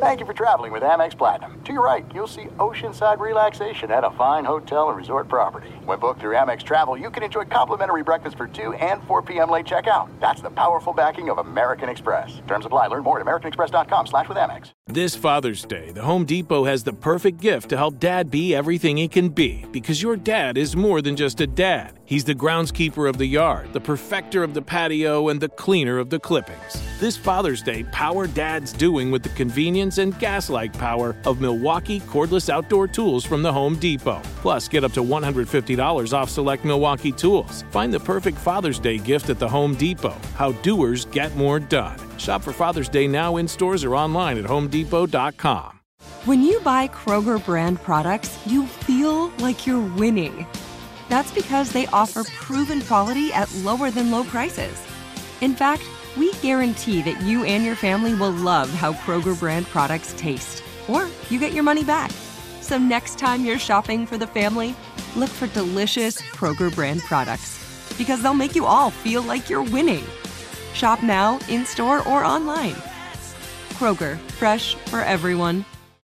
Thank you for traveling with Amex Platinum. To your right, you'll see oceanside relaxation at a fine hotel and resort property. When booked through Amex Travel, you can enjoy complimentary breakfast for 2 and 4 p.m. late checkout. That's the powerful backing of American Express. Terms apply. Learn more at americanexpress.com slash with Amex. This Father's Day, the Home Depot has the perfect gift to help dad be everything he can be because your dad is more than just a dad. He's the groundskeeper of the yard, the perfecter of the patio, and the cleaner of the clippings. This Father's Day, power dad's doing with the convenience and gas like power of Milwaukee cordless outdoor tools from the Home Depot. Plus, get up to $150 off select Milwaukee tools. Find the perfect Father's Day gift at the Home Depot. How doers get more done. Shop for Father's Day now in stores or online at homedepot.com. When you buy Kroger brand products, you feel like you're winning. That's because they offer proven quality at lower than low prices. In fact, we guarantee that you and your family will love how Kroger brand products taste, or you get your money back. So next time you're shopping for the family, look for delicious Kroger brand products because they'll make you all feel like you're winning. Shop now, in store, or online. Kroger, fresh for everyone.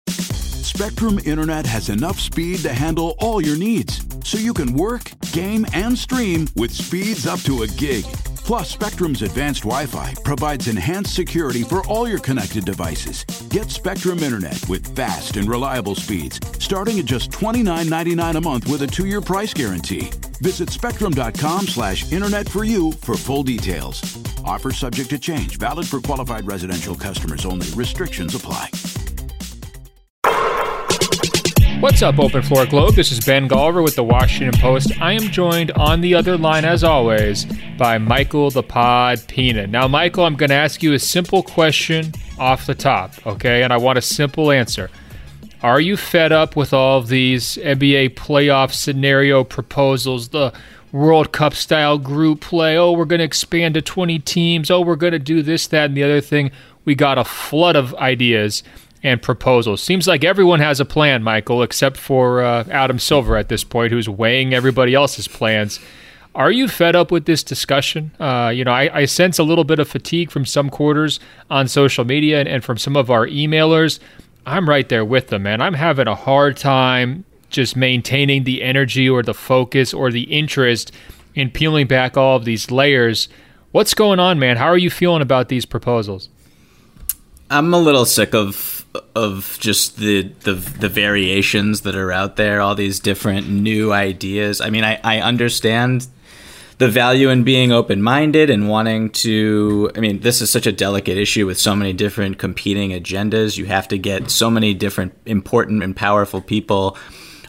Spectrum Internet has enough speed to handle all your needs, so you can work, game, and stream with speeds up to a gig. Plus, Spectrum's advanced Wi Fi provides enhanced security for all your connected devices. Get Spectrum Internet with fast and reliable speeds, starting at just $29.99 a month with a two year price guarantee. Visit spectrum.com slash internet for you for full details. Offer subject to change, valid for qualified residential customers only. Restrictions apply. What's up, Open Floor Globe? This is Ben Golliver with the Washington Post. I am joined on the other line, as always, by Michael the Pod Pina. Now, Michael, I'm going to ask you a simple question off the top, okay? And I want a simple answer. Are you fed up with all of these NBA playoff scenario proposals, the World Cup style group play? Oh, we're going to expand to 20 teams. Oh, we're going to do this, that, and the other thing. We got a flood of ideas and proposals. Seems like everyone has a plan, Michael, except for uh, Adam Silver at this point, who's weighing everybody else's plans. Are you fed up with this discussion? Uh, you know, I, I, sense a little bit of fatigue from some quarters on social media and, and from some of our emailers. I'm right there with them, man. I'm having a hard time just maintaining the energy or the focus or the interest in peeling back all of these layers. What's going on, man? How are you feeling about these proposals? I'm a little sick of of just the, the the variations that are out there, all these different new ideas. I mean, I, I understand the value in being open minded and wanting to. I mean, this is such a delicate issue with so many different competing agendas. You have to get so many different important and powerful people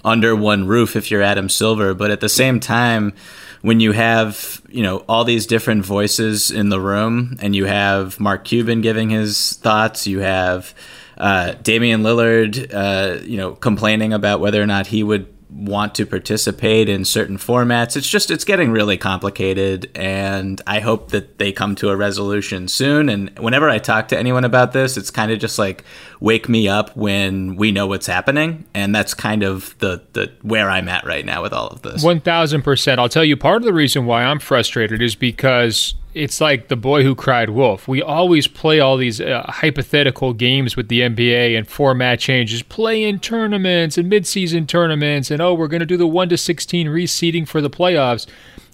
under one roof if you're Adam Silver. But at the same time, when you have you know all these different voices in the room, and you have Mark Cuban giving his thoughts, you have uh, Damian Lillard, uh, you know, complaining about whether or not he would want to participate in certain formats. It's just it's getting really complicated and I hope that they come to a resolution soon and whenever I talk to anyone about this, it's kind of just like wake me up when we know what's happening and that's kind of the the where I'm at right now with all of this. 1000%. I'll tell you part of the reason why I'm frustrated is because it's like the boy who cried wolf. We always play all these uh, hypothetical games with the NBA and format changes, play in tournaments and midseason tournaments, and oh, we're going to do the 1 to 16 reseeding for the playoffs.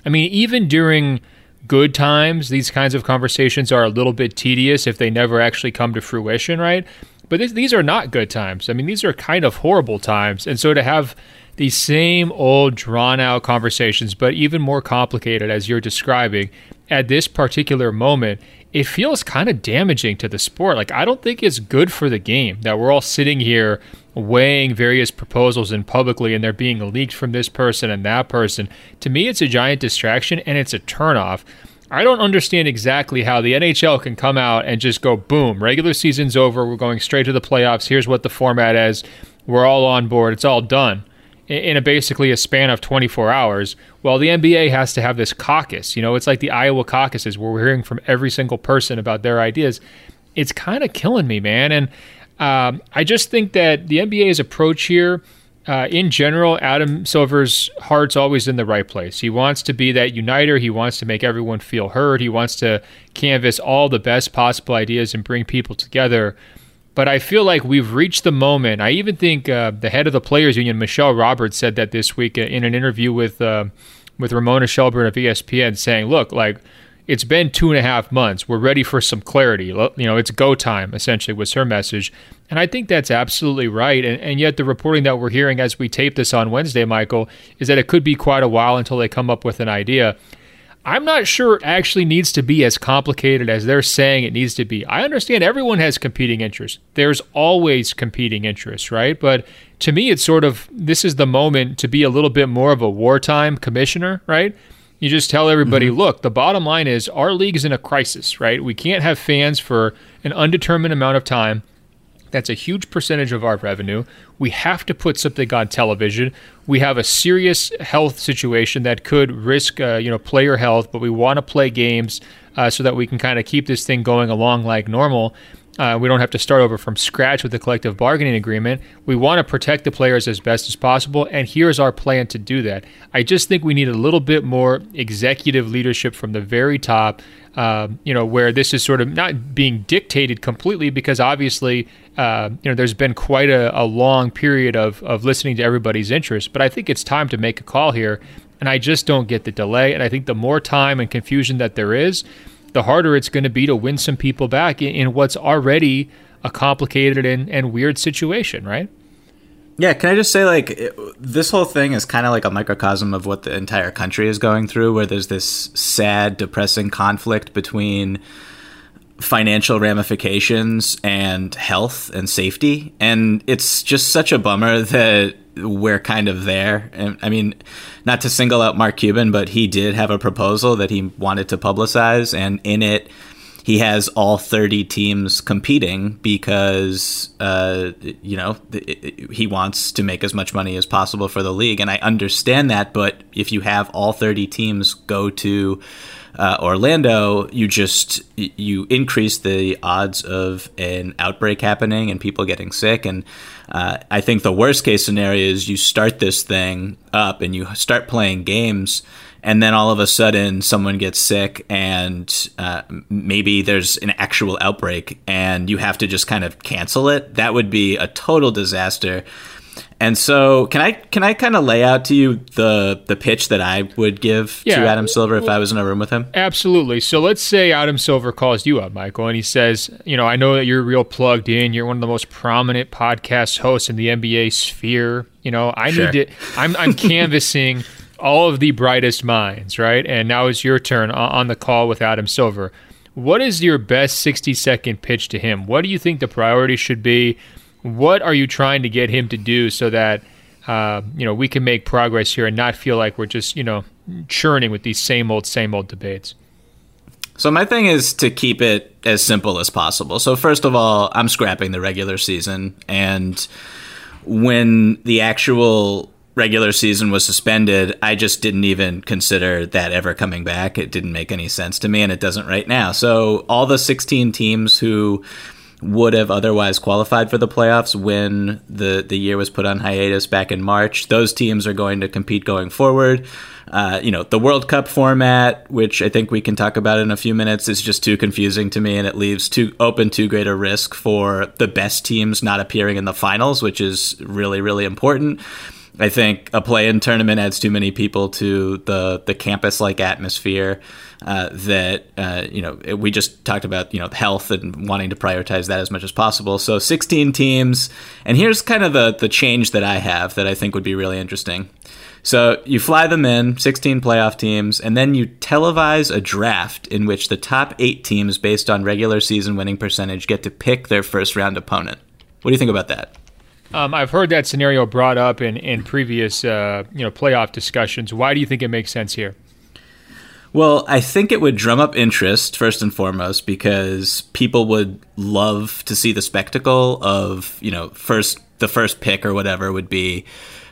I mean, even during good times, these kinds of conversations are a little bit tedious if they never actually come to fruition, right? But th- these are not good times. I mean, these are kind of horrible times. And so to have these same old drawn out conversations, but even more complicated as you're describing, at this particular moment, it feels kind of damaging to the sport. Like, I don't think it's good for the game that we're all sitting here weighing various proposals in publicly and they're being leaked from this person and that person. To me, it's a giant distraction and it's a turnoff. I don't understand exactly how the NHL can come out and just go, boom, regular season's over. We're going straight to the playoffs. Here's what the format is. We're all on board. It's all done in a basically a span of 24 hours. Well, the NBA has to have this caucus. You know, it's like the Iowa caucuses where we're hearing from every single person about their ideas. It's kind of killing me, man. And um, I just think that the NBA's approach here, uh, in general, Adam Silver's heart's always in the right place. He wants to be that uniter. He wants to make everyone feel heard. He wants to canvas all the best possible ideas and bring people together. But I feel like we've reached the moment. I even think uh, the head of the players union, Michelle Roberts, said that this week in an interview with uh, with Ramona Shelburne of ESPN, saying, "Look, like." It's been two and a half months. We're ready for some clarity. You know, it's go time, essentially, was her message. And I think that's absolutely right. And, and yet, the reporting that we're hearing as we tape this on Wednesday, Michael, is that it could be quite a while until they come up with an idea. I'm not sure it actually needs to be as complicated as they're saying it needs to be. I understand everyone has competing interests. There's always competing interests, right? But to me, it's sort of this is the moment to be a little bit more of a wartime commissioner, right? You just tell everybody, mm-hmm. look, the bottom line is our league is in a crisis, right? We can't have fans for an undetermined amount of time. That's a huge percentage of our revenue. We have to put something on television. We have a serious health situation that could risk, uh, you know, player health, but we want to play games uh, so that we can kind of keep this thing going along like normal. Uh, we don't have to start over from scratch with the collective bargaining agreement. We want to protect the players as best as possible, and here's our plan to do that. I just think we need a little bit more executive leadership from the very top. Uh, you know, where this is sort of not being dictated completely, because obviously, uh, you know, there's been quite a, a long period of of listening to everybody's interest. But I think it's time to make a call here, and I just don't get the delay. And I think the more time and confusion that there is the harder it's going to be to win some people back in, in what's already a complicated and, and weird situation, right? Yeah, can I just say, like, it, this whole thing is kind of like a microcosm of what the entire country is going through, where there's this sad, depressing conflict between financial ramifications and health and safety. And it's just such a bummer that we're kind of there. And I mean, not to single out Mark Cuban, but he did have a proposal that he wanted to publicize, and in it, he has all 30 teams competing because uh, you know he wants to make as much money as possible for the league and i understand that but if you have all 30 teams go to uh, Orlando, you just you increase the odds of an outbreak happening and people getting sick. And uh, I think the worst case scenario is you start this thing up and you start playing games, and then all of a sudden someone gets sick and uh, maybe there's an actual outbreak and you have to just kind of cancel it. That would be a total disaster. And so, can I can I kind of lay out to you the the pitch that I would give yeah, to Adam Silver if I was in a room with him? Absolutely. So let's say Adam Silver calls you up, Michael, and he says, you know, I know that you're real plugged in. You're one of the most prominent podcast hosts in the NBA sphere. You know, I sure. need to. I'm I'm canvassing all of the brightest minds, right? And now it's your turn on the call with Adam Silver. What is your best 60 second pitch to him? What do you think the priority should be? What are you trying to get him to do so that uh, you know we can make progress here and not feel like we're just you know churning with these same old same old debates? So my thing is to keep it as simple as possible. So first of all, I'm scrapping the regular season and when the actual regular season was suspended, I just didn't even consider that ever coming back. It didn't make any sense to me, and it doesn't right now. So, all the 16 teams who would have otherwise qualified for the playoffs when the, the year was put on hiatus back in March. Those teams are going to compete going forward. Uh, you know, the World Cup format, which I think we can talk about in a few minutes, is just too confusing to me, and it leaves too open too great a risk for the best teams not appearing in the finals, which is really really important. I think a play-in tournament adds too many people to the the campus-like atmosphere uh, that uh, you know we just talked about you know health and wanting to prioritize that as much as possible. So 16 teams, and here's kind of the the change that I have that I think would be really interesting. So you fly them in, 16 playoff teams, and then you televise a draft in which the top eight teams, based on regular season winning percentage, get to pick their first round opponent. What do you think about that? Um, I've heard that scenario brought up in in previous uh, you know playoff discussions. Why do you think it makes sense here? Well, I think it would drum up interest first and foremost because people would love to see the spectacle of you know first the first pick or whatever would be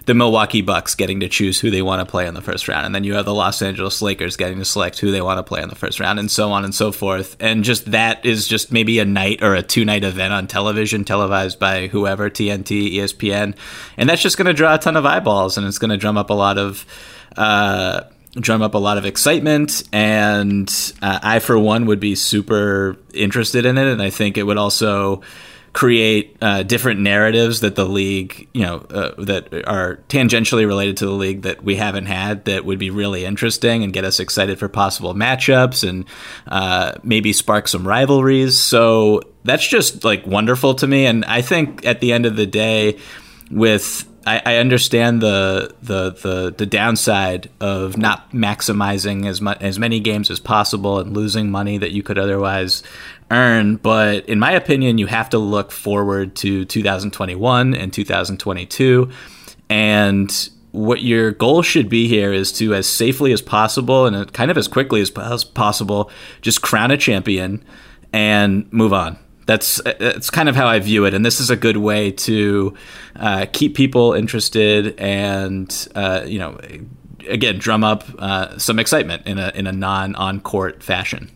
the Milwaukee Bucks getting to choose who they want to play in the first round, and then you have the Los Angeles Lakers getting to select who they want to play in the first round, and so on and so forth. And just that is just maybe a night or a two night event on television, televised by whoever TNT, ESPN, and that's just going to draw a ton of eyeballs, and it's going to drum up a lot of. Uh, drum up a lot of excitement and uh, i for one would be super interested in it and i think it would also create uh, different narratives that the league, you know, uh, that are tangentially related to the league that we haven't had that would be really interesting and get us excited for possible matchups and uh, maybe spark some rivalries. So that's just like wonderful to me. And I think at the end of the day, with I, understand the, the the the downside of not maximizing as much as many games as possible and losing money that you could otherwise earn. But in my opinion, you have to look forward to 2021 and 2022, and what your goal should be here is to as safely as possible and kind of as quickly as possible just crown a champion and move on that's it's kind of how I view it, and this is a good way to uh, keep people interested and uh, you know again drum up uh, some excitement in a in a non on court fashion.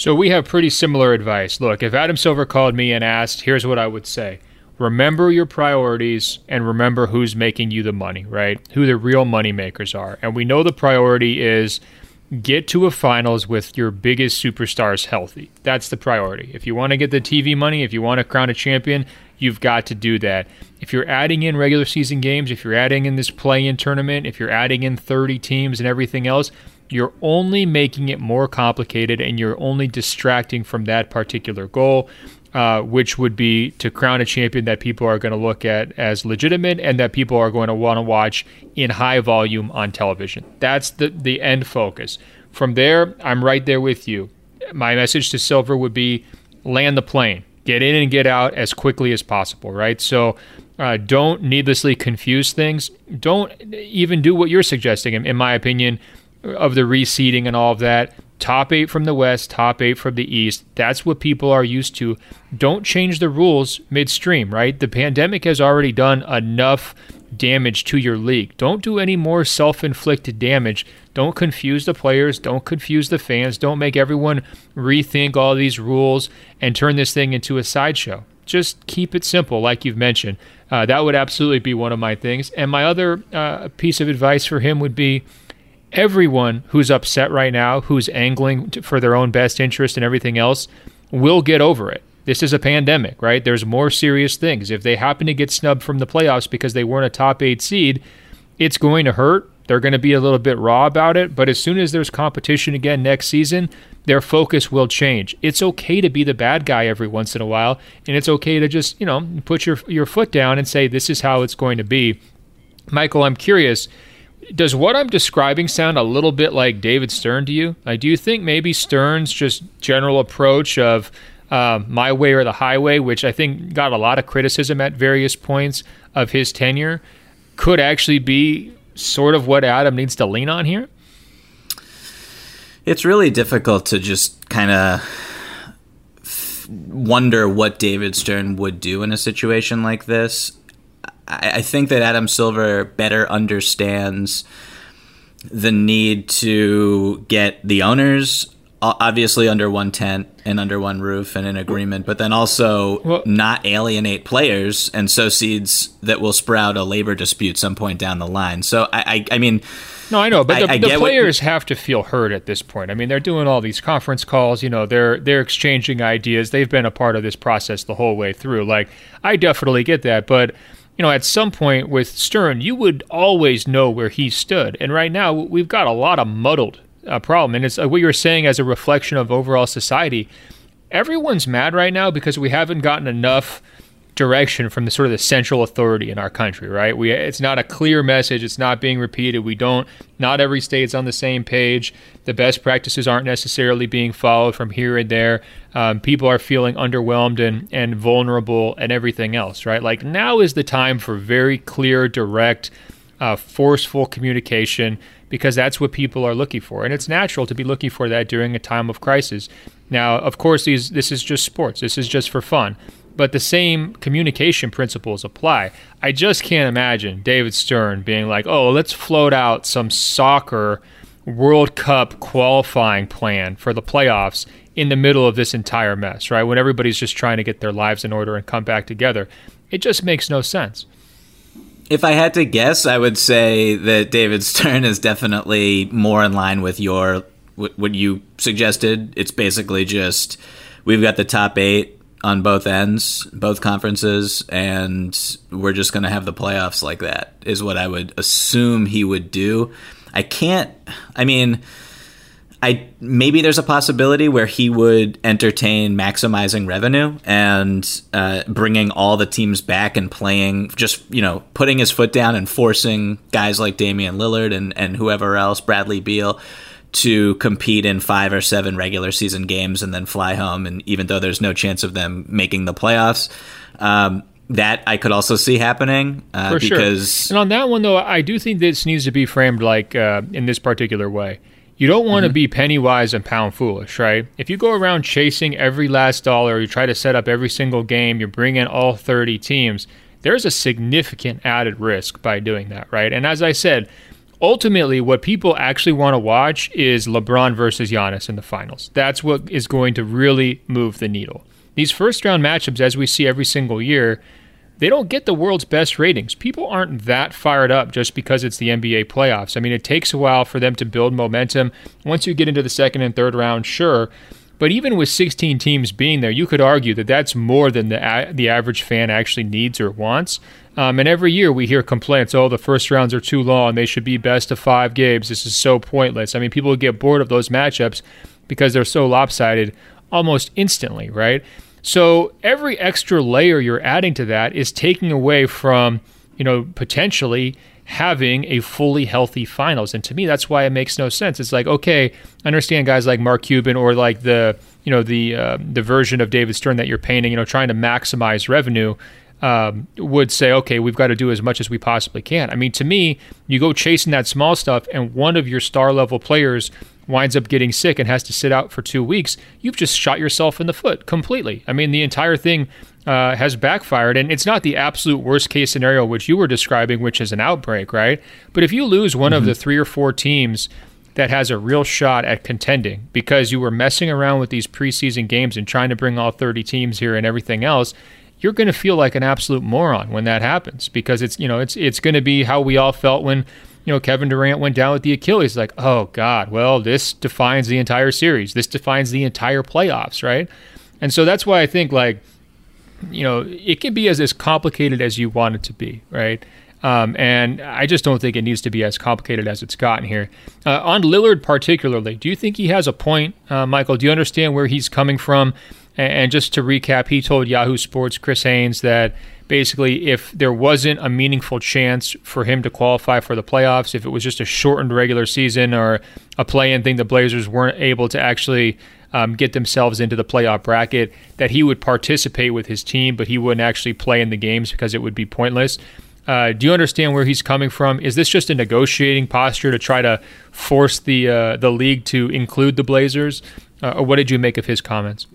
So we have pretty similar advice. Look, if Adam Silver called me and asked, here's what I would say. Remember your priorities and remember who's making you the money, right? Who the real money makers are. And we know the priority is get to a finals with your biggest superstars healthy. That's the priority. If you want to get the TV money, if you want to crown a champion, you've got to do that. If you're adding in regular season games, if you're adding in this play in tournament, if you're adding in 30 teams and everything else, you're only making it more complicated and you're only distracting from that particular goal uh, which would be to crown a champion that people are going to look at as legitimate and that people are going to want to watch in high volume on television. That's the, the end focus. From there, I'm right there with you. My message to Silver would be land the plane, get in and get out as quickly as possible, right? So uh, don't needlessly confuse things. Don't even do what you're suggesting, in, in my opinion, of the reseeding and all of that top eight from the West, top eight from the East. That's what people are used to. Don't change the rules midstream, right? The pandemic has already done enough damage to your league. Don't do any more self inflicted damage. Don't confuse the players. Don't confuse the fans. Don't make everyone rethink all these rules and turn this thing into a sideshow. Just keep it simple, like you've mentioned. Uh, that would absolutely be one of my things. And my other uh, piece of advice for him would be everyone who's upset right now, who's angling for their own best interest and everything else, will get over it. This is a pandemic, right? There's more serious things. If they happen to get snubbed from the playoffs because they weren't a top eight seed, it's going to hurt. They're going to be a little bit raw about it. But as soon as there's competition again next season, their focus will change. It's okay to be the bad guy every once in a while, and it's okay to just, you know, put your your foot down and say this is how it's going to be. Michael, I'm curious does what I'm describing sound a little bit like David Stern to you? I do think maybe Stern's just general approach of uh, my way or the highway, which I think got a lot of criticism at various points of his tenure, could actually be sort of what Adam needs to lean on here? It's really difficult to just kind of f- wonder what David Stern would do in a situation like this. I, think that Adam Silver better understands the need to get the owners obviously under one tent and under one roof and an agreement, but then also well, not alienate players and sow seeds that will sprout a labor dispute some point down the line. So I, I, I mean, no, I know, but the, I, I the players what, have to feel heard at this point. I mean, they're doing all these conference calls. You know, they're they're exchanging ideas. They've been a part of this process the whole way through. Like, I definitely get that, but you know, at some point with Stern, you would always know where he stood. And right now, we've got a lot of muddled uh, problem. And it's uh, what you're saying as a reflection of overall society. Everyone's mad right now because we haven't gotten enough direction from the sort of the central authority in our country, right? We it's not a clear message, it's not being repeated. We don't not every state's on the same page. The best practices aren't necessarily being followed from here and there. Um, people are feeling underwhelmed and and vulnerable and everything else, right? Like now is the time for very clear, direct, uh, forceful communication because that's what people are looking for, and it's natural to be looking for that during a time of crisis. Now, of course, these this is just sports. This is just for fun but the same communication principles apply. I just can't imagine David Stern being like, oh, let's float out some soccer World Cup qualifying plan for the playoffs in the middle of this entire mess, right? When everybody's just trying to get their lives in order and come back together. It just makes no sense. If I had to guess, I would say that David Stern is definitely more in line with your what you suggested. It's basically just we've got the top eight on both ends, both conferences, and we're just going to have the playoffs like that, is what I would assume he would do. I can't, I mean, I maybe there's a possibility where he would entertain maximizing revenue and uh, bringing all the teams back and playing just you know putting his foot down and forcing guys like Damian Lillard and and whoever else Bradley Beal to compete in five or seven regular season games and then fly home and even though there's no chance of them making the playoffs. Um, that I could also see happening uh, For because sure. And on that one, though, I do think this needs to be framed like uh, in this particular way you don't want to mm-hmm. be penny wise and pound foolish, right? If you go around chasing every last dollar, you try to set up every single game, you bring in all 30 teams, there's a significant added risk by doing that, right? And as I said, ultimately, what people actually want to watch is LeBron versus Giannis in the finals. That's what is going to really move the needle. These first round matchups, as we see every single year, they don't get the world's best ratings. People aren't that fired up just because it's the NBA playoffs. I mean, it takes a while for them to build momentum. Once you get into the second and third round, sure. But even with 16 teams being there, you could argue that that's more than the the average fan actually needs or wants. Um, and every year we hear complaints, oh, the first rounds are too long. They should be best of five games. This is so pointless. I mean, people get bored of those matchups because they're so lopsided almost instantly, right? So every extra layer you're adding to that is taking away from, you know, potentially having a fully healthy finals. And to me, that's why it makes no sense. It's like, okay, I understand guys like Mark Cuban or like the, you know, the uh, the version of David Stern that you're painting, you know, trying to maximize revenue. Um, would say, okay, we've got to do as much as we possibly can. I mean, to me, you go chasing that small stuff, and one of your star level players winds up getting sick and has to sit out for two weeks, you've just shot yourself in the foot completely. I mean, the entire thing uh, has backfired, and it's not the absolute worst case scenario which you were describing, which is an outbreak, right? But if you lose one mm-hmm. of the three or four teams that has a real shot at contending because you were messing around with these preseason games and trying to bring all 30 teams here and everything else, you're going to feel like an absolute moron when that happens because it's you know it's it's going to be how we all felt when you know, Kevin Durant went down with the Achilles. Like, oh God, well, this defines the entire series. This defines the entire playoffs, right? And so that's why I think like, you know, it can be as as complicated as you want it to be, right? Um, and I just don't think it needs to be as complicated as it's gotten here. Uh, on Lillard, particularly, do you think he has a point, uh, Michael? Do you understand where he's coming from? And, just to recap, he told Yahoo Sports, Chris Haynes, that basically if there wasn't a meaningful chance for him to qualify for the playoffs, if it was just a shortened regular season or a play-in thing, the Blazers weren't able to actually um, get themselves into the playoff bracket, that he would participate with his team, but he wouldn't actually play in the games because it would be pointless. Uh, do you understand where he's coming from? Is this just a negotiating posture to try to force the uh, the league to include the Blazers, uh, or what did you make of his comments?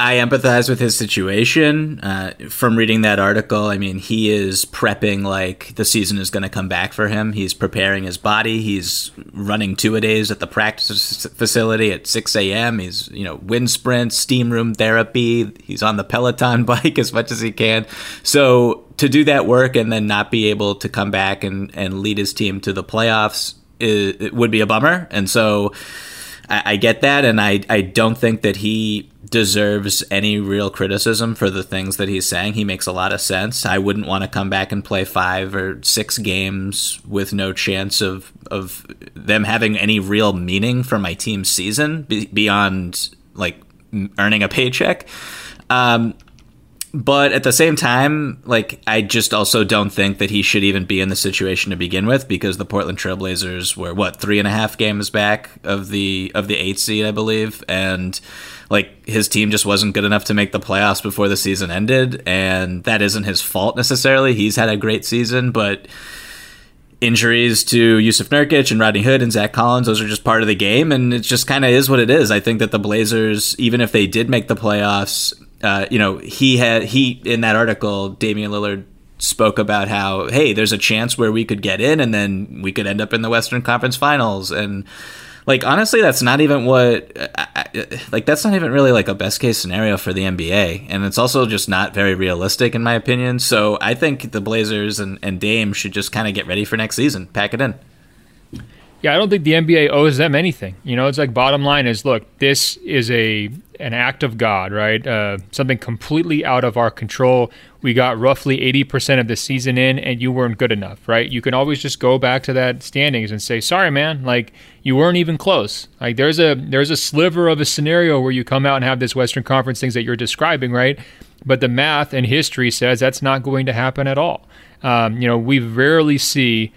I empathize with his situation. Uh, from reading that article, I mean, he is prepping like the season is going to come back for him. He's preparing his body. He's running two a days at the practice facility at 6 a.m. He's, you know, wind sprints, steam room therapy. He's on the Peloton bike as much as he can. So to do that work and then not be able to come back and, and lead his team to the playoffs it, it would be a bummer. And so I, I get that. And I, I don't think that he deserves any real criticism for the things that he's saying. He makes a lot of sense. I wouldn't want to come back and play five or six games with no chance of of them having any real meaning for my team's season beyond like earning a paycheck. Um, but at the same time, like I just also don't think that he should even be in the situation to begin with because the Portland Trailblazers were what three and a half games back of the of the eight seed, I believe, and like his team just wasn't good enough to make the playoffs before the season ended, and that isn't his fault necessarily. He's had a great season, but injuries to Jusuf Nurkic and Rodney Hood and Zach Collins, those are just part of the game, and it just kind of is what it is. I think that the Blazers, even if they did make the playoffs, uh, you know, he had he in that article, Damian Lillard spoke about how hey, there's a chance where we could get in, and then we could end up in the Western Conference Finals, and like honestly that's not even what like that's not even really like a best case scenario for the NBA and it's also just not very realistic in my opinion. So I think the Blazers and, and Dame should just kind of get ready for next season. Pack it in Yeah, I don't think the NBA owes them anything. You know, it's like bottom line is look, this is a an act of God, right? Uh, something completely out of our control. We got roughly 80% of the season in, and you weren't good enough, right? You can always just go back to that standings and say, sorry, man, like you weren't even close. Like there's a there's a sliver of a scenario where you come out and have this Western Conference things that you're describing, right? But the math and history says that's not going to happen at all. Um, you know, we rarely see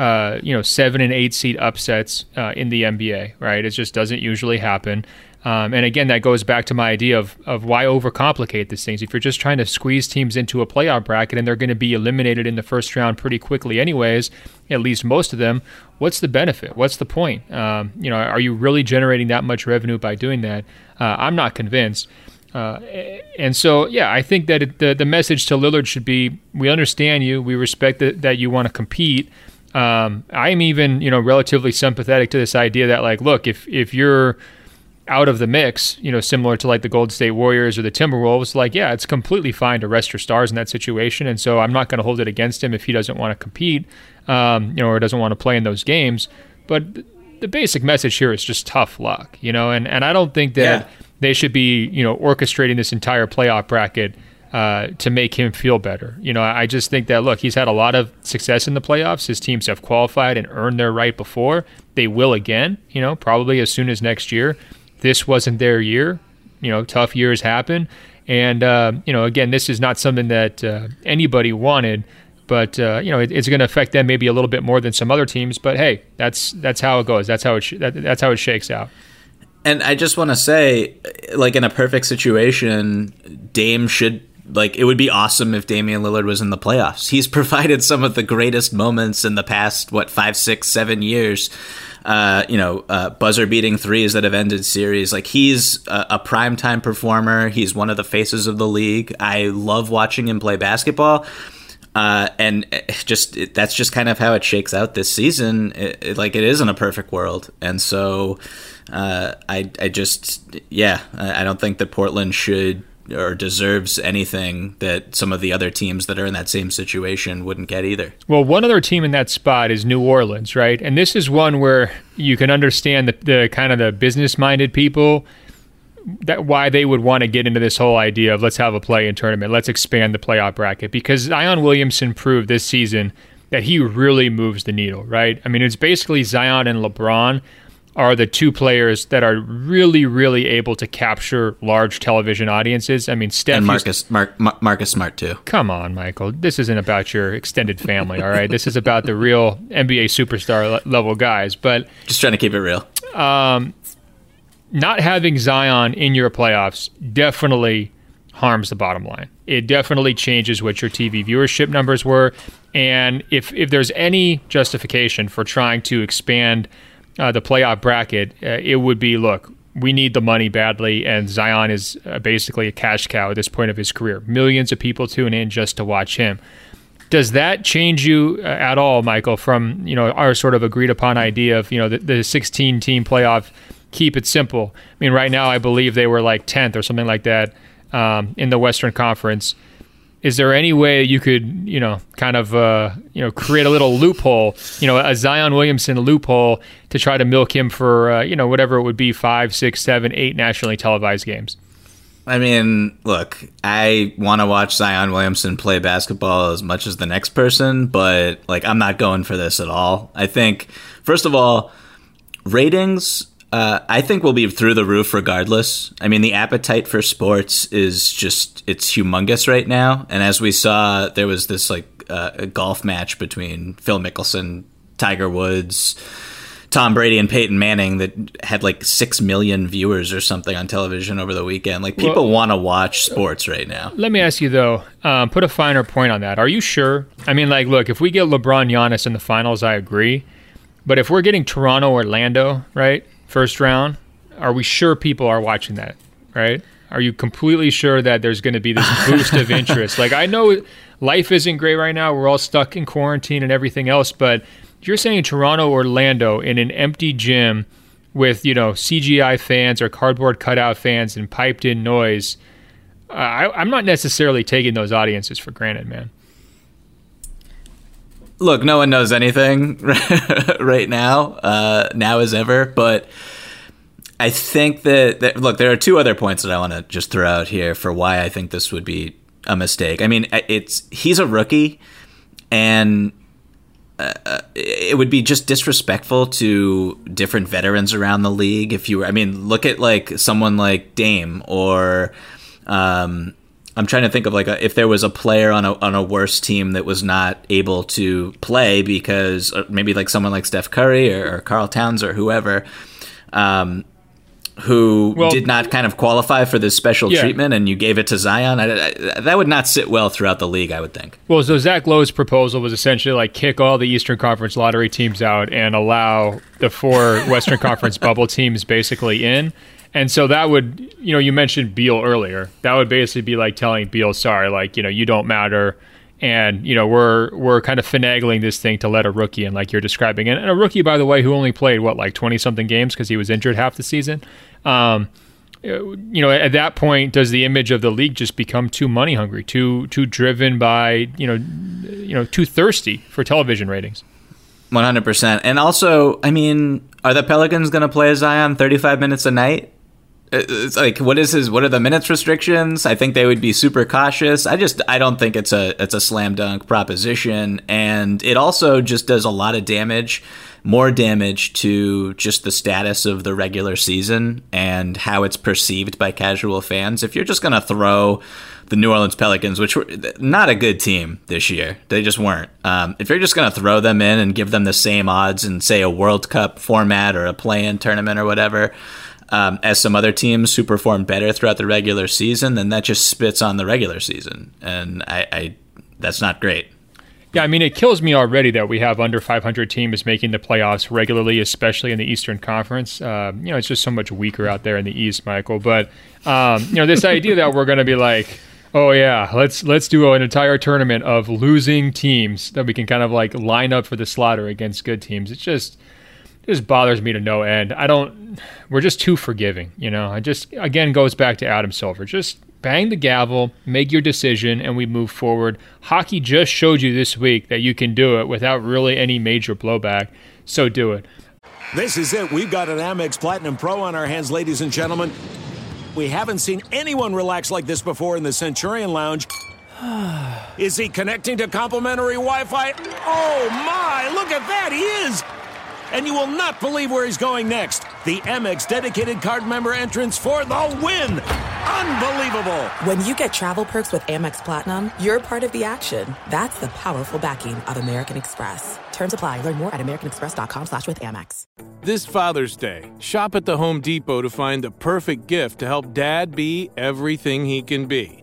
uh, you know, seven and eight seed upsets uh, in the NBA, right? It just doesn't usually happen. Um, and again, that goes back to my idea of, of why overcomplicate these things. If you're just trying to squeeze teams into a playoff bracket and they're going to be eliminated in the first round pretty quickly, anyways, at least most of them, what's the benefit? What's the point? Um, you know, are you really generating that much revenue by doing that? Uh, I'm not convinced. Uh, and so, yeah, I think that it, the the message to Lillard should be: we understand you, we respect that, that you want to compete, um, I'm even, you know, relatively sympathetic to this idea that, like, look, if if you're out of the mix, you know, similar to like the Golden State Warriors or the Timberwolves, like, yeah, it's completely fine to rest your stars in that situation. And so I'm not going to hold it against him if he doesn't want to compete, um, you know, or doesn't want to play in those games. But the basic message here is just tough luck, you know, and, and I don't think that yeah. they should be, you know, orchestrating this entire playoff bracket uh, to make him feel better. You know, I just think that look, he's had a lot of success in the playoffs. His teams have qualified and earned their right before. They will again. You know, probably as soon as next year. This wasn't their year. You know, tough years happen, and uh, you know, again, this is not something that uh, anybody wanted. But uh, you know, it, it's going to affect them maybe a little bit more than some other teams. But hey, that's that's how it goes. That's how it sh- that, that's how it shakes out. And I just want to say, like in a perfect situation, Dame should like it would be awesome if Damian Lillard was in the playoffs. He's provided some of the greatest moments in the past what five, six, seven years. Uh, you know, uh, buzzer beating threes that have ended series. Like he's a, a primetime performer. He's one of the faces of the league. I love watching him play basketball. Uh, and just it, that's just kind of how it shakes out this season. It, it, like it isn't a perfect world, and so uh, I I just yeah I don't think that Portland should or deserves anything that some of the other teams that are in that same situation wouldn't get either. Well, one other team in that spot is New Orleans, right? And this is one where you can understand the, the kind of the business-minded people that why they would want to get into this whole idea of let's have a play in tournament, let's expand the playoff bracket because Zion Williamson proved this season that he really moves the needle, right? I mean, it's basically Zion and LeBron are the two players that are really, really able to capture large television audiences. I mean, Steph and Marcus, Mar- Marcus Smart too. Come on, Michael. This isn't about your extended family, all right? this is about the real NBA superstar level guys. But just trying to keep it real. Um, not having Zion in your playoffs definitely harms the bottom line. It definitely changes what your TV viewership numbers were, and if if there's any justification for trying to expand uh, the playoff bracket, uh, it would be look, we need the money badly, and Zion is uh, basically a cash cow at this point of his career. Millions of people tune in just to watch him. Does that change you uh, at all, Michael, from you know our sort of agreed upon idea of you know the, the 16 team playoff? Keep it simple. I mean, right now I believe they were like 10th or something like that um, in the Western Conference is there any way you could, you know, kind of, uh, you know, create a little loophole, you know, a Zion Williamson loophole to try to milk him for, uh, you know, whatever it would be, five, six, seven, eight nationally televised games? I mean, look, I want to watch Zion Williamson play basketball as much as the next person, but like, I'm not going for this at all. I think, first of all, ratings uh, I think we'll be through the roof regardless. I mean, the appetite for sports is just, it's humongous right now. And as we saw, there was this like uh, a golf match between Phil Mickelson, Tiger Woods, Tom Brady, and Peyton Manning that had like 6 million viewers or something on television over the weekend. Like, people well, want to watch sports right now. Let me ask you, though, um, put a finer point on that. Are you sure? I mean, like, look, if we get LeBron Giannis in the finals, I agree. But if we're getting Toronto, Orlando, right? First round, are we sure people are watching that? Right? Are you completely sure that there's going to be this boost of interest? Like I know life isn't great right now. We're all stuck in quarantine and everything else, but you're saying Toronto, Orlando in an empty gym with, you know, CGI fans or cardboard cutout fans and piped in noise. I, I'm not necessarily taking those audiences for granted, man. Look, no one knows anything right now, uh, now as ever. But I think that, that, look, there are two other points that I want to just throw out here for why I think this would be a mistake. I mean, it's he's a rookie, and uh, it would be just disrespectful to different veterans around the league if you were. I mean, look at like someone like Dame or. Um, I'm trying to think of like a, if there was a player on a on a worse team that was not able to play because maybe like someone like Steph Curry or, or Karl Towns or whoever, um, who well, did not kind of qualify for this special yeah. treatment, and you gave it to Zion. I, I, that would not sit well throughout the league, I would think. Well, so Zach Lowe's proposal was essentially like kick all the Eastern Conference lottery teams out and allow the four Western Conference bubble teams basically in. And so that would, you know, you mentioned Beal earlier. That would basically be like telling Beal, sorry, like, you know, you don't matter. And, you know, we're we're kind of finagling this thing to let a rookie in, like you're describing. And, and a rookie, by the way, who only played, what, like 20 something games because he was injured half the season. Um, you know, at that point, does the image of the league just become too money hungry, too too driven by, you know, you know, too thirsty for television ratings? One hundred percent. And also, I mean, are the Pelicans going to play Zion thirty five minutes a night? It's like what is his what are the minutes restrictions i think they would be super cautious i just i don't think it's a it's a slam dunk proposition and it also just does a lot of damage more damage to just the status of the regular season and how it's perceived by casual fans if you're just going to throw the New Orleans Pelicans, which were not a good team this year. They just weren't. Um, if you're just going to throw them in and give them the same odds in, say, a World Cup format or a play in tournament or whatever, um, as some other teams who perform better throughout the regular season, then that just spits on the regular season, and I, I that's not great. Yeah, I mean, it kills me already that we have under 500 teams making the playoffs regularly, especially in the Eastern Conference. Uh, you know, it's just so much weaker out there in the East, Michael. But um, you know, this idea that we're going to be like, oh yeah, let's let's do an entire tournament of losing teams that we can kind of like line up for the slaughter against good teams. It's just just bothers me to no end. I don't. We're just too forgiving, you know. I just again goes back to Adam Silver. Just bang the gavel, make your decision, and we move forward. Hockey just showed you this week that you can do it without really any major blowback. So do it. This is it. We've got an Amex Platinum Pro on our hands, ladies and gentlemen. We haven't seen anyone relax like this before in the Centurion Lounge. Is he connecting to complimentary Wi Fi? Oh my, look at that! He is! And you will not believe where he's going next. The Amex dedicated card member entrance for the win. Unbelievable. When you get travel perks with Amex Platinum, you're part of the action. That's the powerful backing of American Express. Terms apply. Learn more at americanexpress.com slash with Amex. This Father's Day, shop at the Home Depot to find the perfect gift to help dad be everything he can be.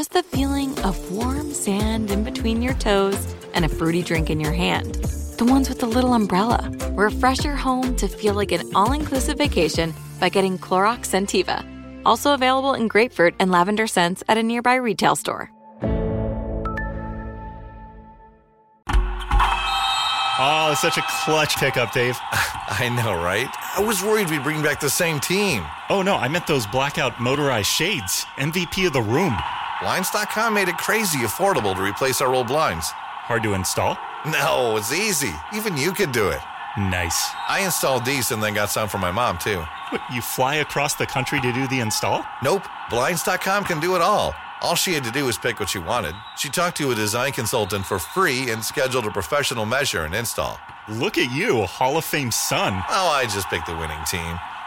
just the feeling of warm sand in between your toes and a fruity drink in your hand the ones with the little umbrella. Refresh your home to feel like an all inclusive vacation by getting Clorox Scentiva. Also available in grapefruit and lavender scents at a nearby retail store. Oh, it's such a clutch pickup, Dave. I know, right? I was worried we'd bring back the same team. Oh, no, I meant those blackout motorized shades. MVP of the room. Blinds.com made it crazy affordable to replace our old blinds. Hard to install? No, it's easy. Even you could do it. Nice. I installed these and then got some for my mom, too. What, you fly across the country to do the install? Nope. Blinds.com can do it all. All she had to do was pick what she wanted. She talked to a design consultant for free and scheduled a professional measure and install. Look at you, Hall of Fame son. Oh, I just picked the winning team.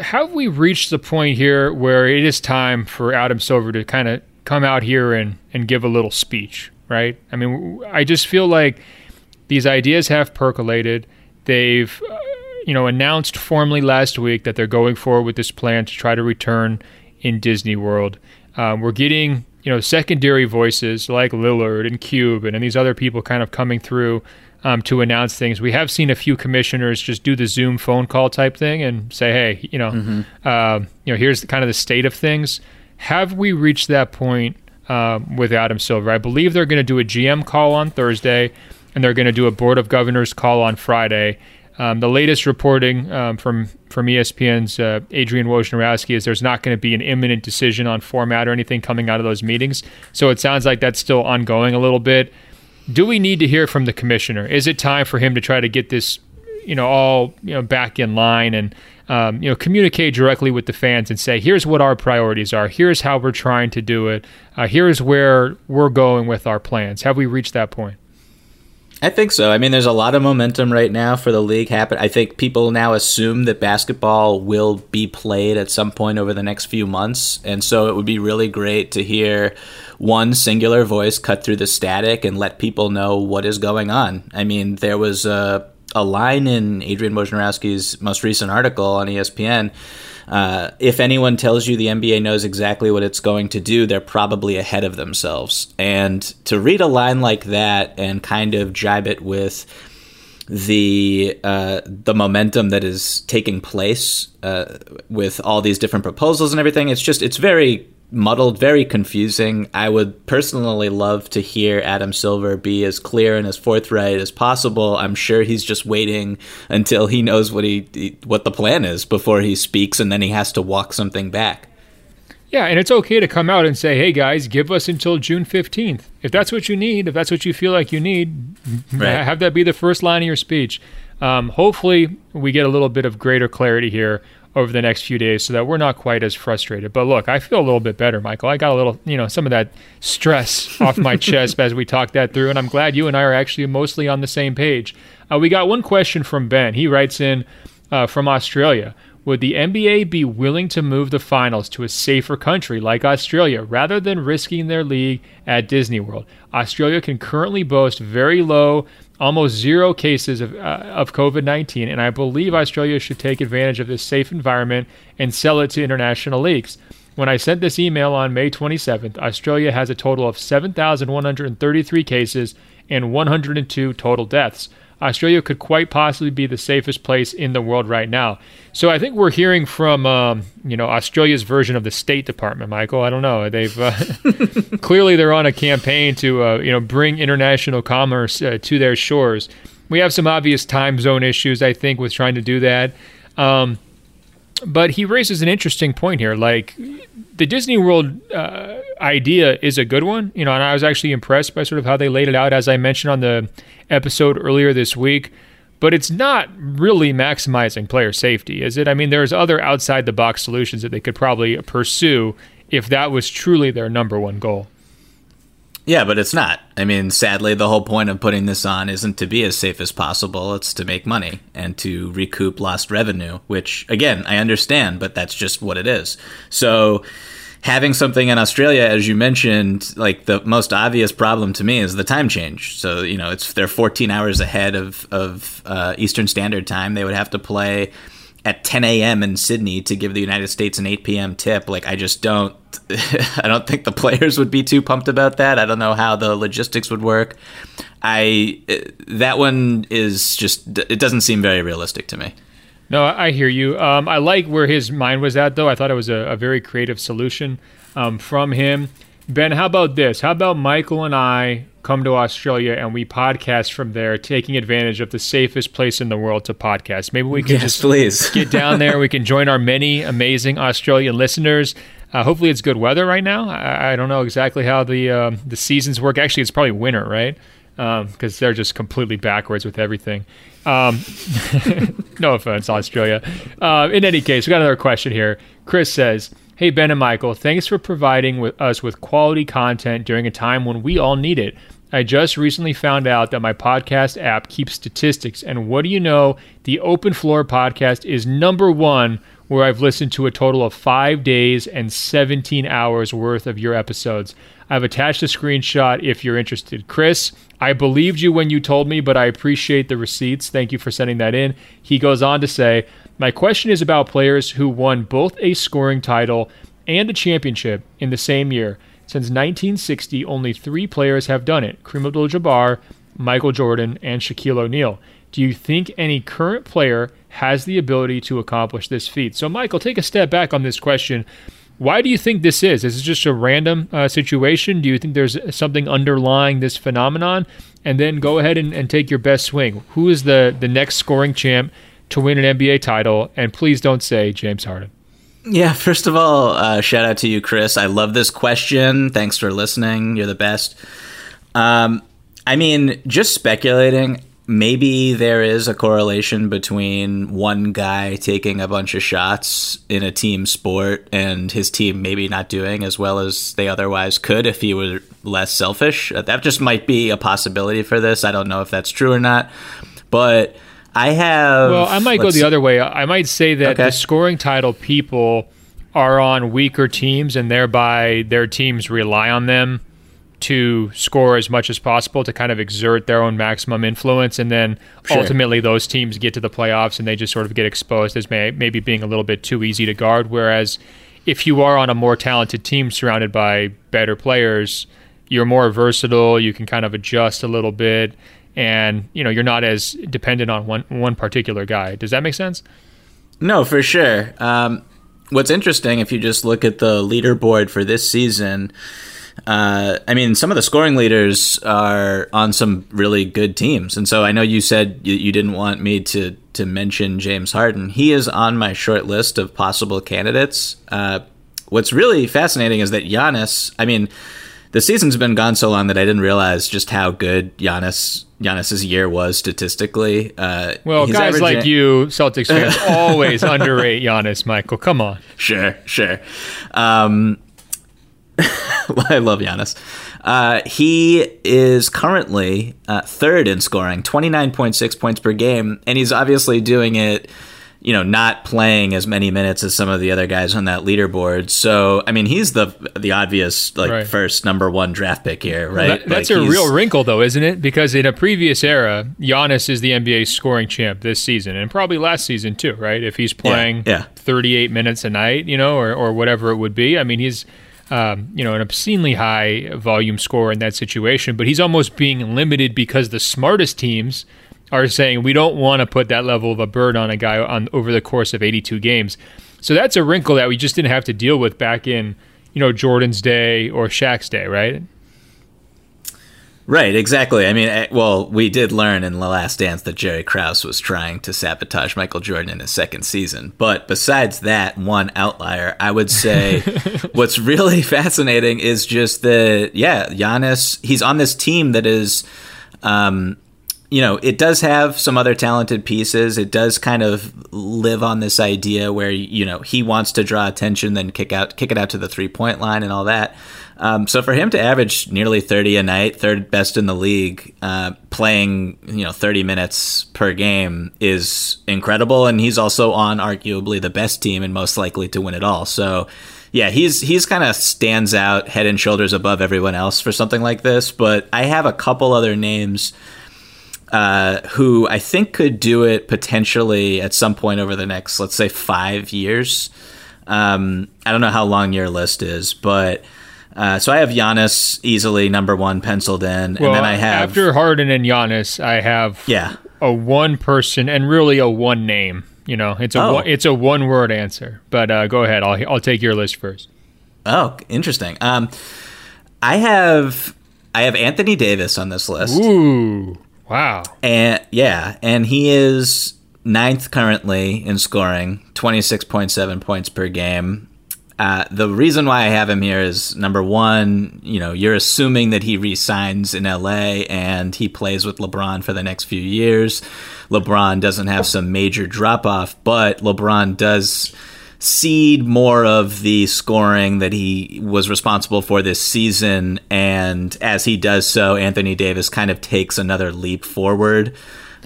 Have we reached the point here where it is time for Adam Silver to kind of come out here and, and give a little speech, right? I mean, I just feel like these ideas have percolated. They've, uh, you know, announced formally last week that they're going forward with this plan to try to return in Disney World. Um, we're getting, you know, secondary voices like Lillard and Cuban and these other people kind of coming through um, to announce things. We have seen a few commissioners just do the Zoom phone call type thing and say, "Hey, you know, mm-hmm. uh, you know, here's kind of the state of things." Have we reached that point um, with Adam Silver? I believe they're going to do a GM call on Thursday, and they're going to do a Board of Governors call on Friday. Um, the latest reporting um, from from ESPN's uh, Adrian Wojnarowski is there's not going to be an imminent decision on format or anything coming out of those meetings. So it sounds like that's still ongoing a little bit do we need to hear from the commissioner? Is it time for him to try to get this, you know, all you know back in line and um, you know communicate directly with the fans and say, here's what our priorities are. Here's how we're trying to do it. Uh, here's where we're going with our plans. Have we reached that point? I think so. I mean, there's a lot of momentum right now for the league happen. I think people now assume that basketball will be played at some point over the next few months, and so it would be really great to hear one singular voice cut through the static and let people know what is going on. I mean, there was a, a line in Adrian Wojnarowski's most recent article on ESPN uh, if anyone tells you the NBA knows exactly what it's going to do, they're probably ahead of themselves. And to read a line like that and kind of jibe it with the uh, the momentum that is taking place uh, with all these different proposals and everything, it's just it's very muddled, very confusing. I would personally love to hear Adam Silver be as clear and as forthright as possible. I'm sure he's just waiting until he knows what he what the plan is before he speaks, and then he has to walk something back. Yeah, and it's okay to come out and say, "Hey guys, give us until June 15th. If that's what you need, if that's what you feel like you need, right. have that be the first line of your speech." Um, hopefully, we get a little bit of greater clarity here over the next few days so that we're not quite as frustrated. But look, I feel a little bit better, Michael. I got a little, you know, some of that stress off my chest as we talked that through, and I'm glad you and I are actually mostly on the same page. Uh, we got one question from Ben. He writes in uh, from Australia. Would the NBA be willing to move the finals to a safer country like Australia rather than risking their league at Disney World? Australia can currently boast very low almost zero cases of, uh, of COVID 19, and I believe Australia should take advantage of this safe environment and sell it to international leagues. When I sent this email on May 27th, Australia has a total of 7,133 cases and 102 total deaths. Australia could quite possibly be the safest place in the world right now. So I think we're hearing from um, you know Australia's version of the State Department, Michael. I don't know. They've uh, clearly they're on a campaign to uh, you know bring international commerce uh, to their shores. We have some obvious time zone issues, I think, with trying to do that. Um, but he raises an interesting point here. Like the Disney World uh, idea is a good one, you know, and I was actually impressed by sort of how they laid it out, as I mentioned on the episode earlier this week. But it's not really maximizing player safety, is it? I mean, there's other outside the box solutions that they could probably pursue if that was truly their number one goal. Yeah, but it's not. I mean, sadly, the whole point of putting this on isn't to be as safe as possible. It's to make money and to recoup lost revenue, which, again, I understand, but that's just what it is. So, having something in Australia, as you mentioned, like the most obvious problem to me is the time change. So, you know, it's they're 14 hours ahead of, of uh, Eastern Standard Time. They would have to play at 10 a.m. in Sydney to give the United States an 8 p.m. tip. Like I just don't I don't think the players would be too pumped about that. I don't know how the logistics would work. I that one is just it doesn't seem very realistic to me. No, I hear you. Um, I like where his mind was at, though. I thought it was a, a very creative solution um, from him. Ben, how about this? How about Michael and I come to Australia and we podcast from there, taking advantage of the safest place in the world to podcast? Maybe we can yes, just please. get down there. We can join our many amazing Australian listeners. Uh, hopefully, it's good weather right now. I, I don't know exactly how the um, the seasons work. Actually, it's probably winter, right? Because um, they're just completely backwards with everything. Um, no offense, Australia. Uh, in any case, we got another question here. Chris says, Hey, Ben and Michael, thanks for providing with us with quality content during a time when we all need it. I just recently found out that my podcast app keeps statistics, and what do you know? The Open Floor podcast is number one where I've listened to a total of five days and 17 hours worth of your episodes. I've attached a screenshot if you're interested. Chris, I believed you when you told me, but I appreciate the receipts. Thank you for sending that in. He goes on to say, My question is about players who won both a scoring title and a championship in the same year. Since 1960, only three players have done it Kareem Abdul Jabbar, Michael Jordan, and Shaquille O'Neal. Do you think any current player has the ability to accomplish this feat. So, Michael, take a step back on this question. Why do you think this is? Is it just a random uh, situation? Do you think there's something underlying this phenomenon? And then go ahead and, and take your best swing. Who is the, the next scoring champ to win an NBA title? And please don't say James Harden. Yeah, first of all, uh, shout out to you, Chris. I love this question. Thanks for listening. You're the best. Um, I mean, just speculating maybe there is a correlation between one guy taking a bunch of shots in a team sport and his team maybe not doing as well as they otherwise could if he were less selfish. That just might be a possibility for this. I don't know if that's true or not. But I have. Well, I might go the other way. I might say that okay. the scoring title people are on weaker teams and thereby their teams rely on them to score as much as possible to kind of exert their own maximum influence. And then sure. ultimately, those teams get to the playoffs and they just sort of get exposed as may, maybe being a little bit too easy to guard. Whereas if you are on a more talented team surrounded by better players, you're more versatile. You can kind of adjust a little bit, and you know you're not as dependent on one one particular guy. Does that make sense? No, for sure. Um, what's interesting if you just look at the leaderboard for this season uh, I mean, some of the scoring leaders are on some really good teams, and so I know you said you, you, didn't want me to to mention James Harden. He is on my short list of possible candidates. Uh, what's really fascinating is that Giannis. I mean, the season's been gone so long that I didn't realize just how good Giannis Giannis's year was statistically. Uh, well, guys like you, Celtics fans, always underrate Giannis. Michael, come on. Sure, sure. Um, I love Giannis. Uh, he is currently uh, third in scoring, 29.6 points per game, and he's obviously doing it, you know, not playing as many minutes as some of the other guys on that leaderboard. So, I mean, he's the the obvious like right. first number one draft pick here, right? Well, that, that's like a real wrinkle, though, isn't it? Because in a previous era, Giannis is the NBA scoring champ this season, and probably last season too, right? If he's playing yeah, yeah. 38 minutes a night, you know, or or whatever it would be. I mean, he's um, you know, an obscenely high volume score in that situation, but he's almost being limited because the smartest teams are saying we don't want to put that level of a burden on a guy on over the course of 82 games. So that's a wrinkle that we just didn't have to deal with back in, you know, Jordan's day or Shaq's day, right? Right, exactly. I mean, eh, well, we did learn in The Last Dance that Jerry Krause was trying to sabotage Michael Jordan in his second season. But besides that one outlier, I would say what's really fascinating is just that, yeah, Giannis, he's on this team that is, um, you know, it does have some other talented pieces. It does kind of live on this idea where, you know, he wants to draw attention, then kick out, kick it out to the three point line and all that. Um, so for him to average nearly 30 a night, third best in the league, uh, playing you know 30 minutes per game is incredible, and he's also on arguably the best team and most likely to win it all. So yeah, he's he's kind of stands out head and shoulders above everyone else for something like this. But I have a couple other names uh, who I think could do it potentially at some point over the next, let's say, five years. Um, I don't know how long your list is, but uh, so I have Giannis easily number one penciled in, Well, and then I have after Harden and Giannis, I have yeah a one person and really a one name. You know, it's a Oh. one, it's a one word answer. But uh, go ahead. I'll I'll take your list first. Oh, interesting. Um, I have I have Anthony Davis on this list. Ooh, wow. And yeah, and he is ninth currently in scoring, twenty six point seven points per game. Uh, the reason why I have him here is number one, you know, you're assuming that he resigns in LA and he plays with LeBron for the next few years. LeBron doesn't have some major drop off, but LeBron does cede more of the scoring that he was responsible for this season. And as he does so, Anthony Davis kind of takes another leap forward.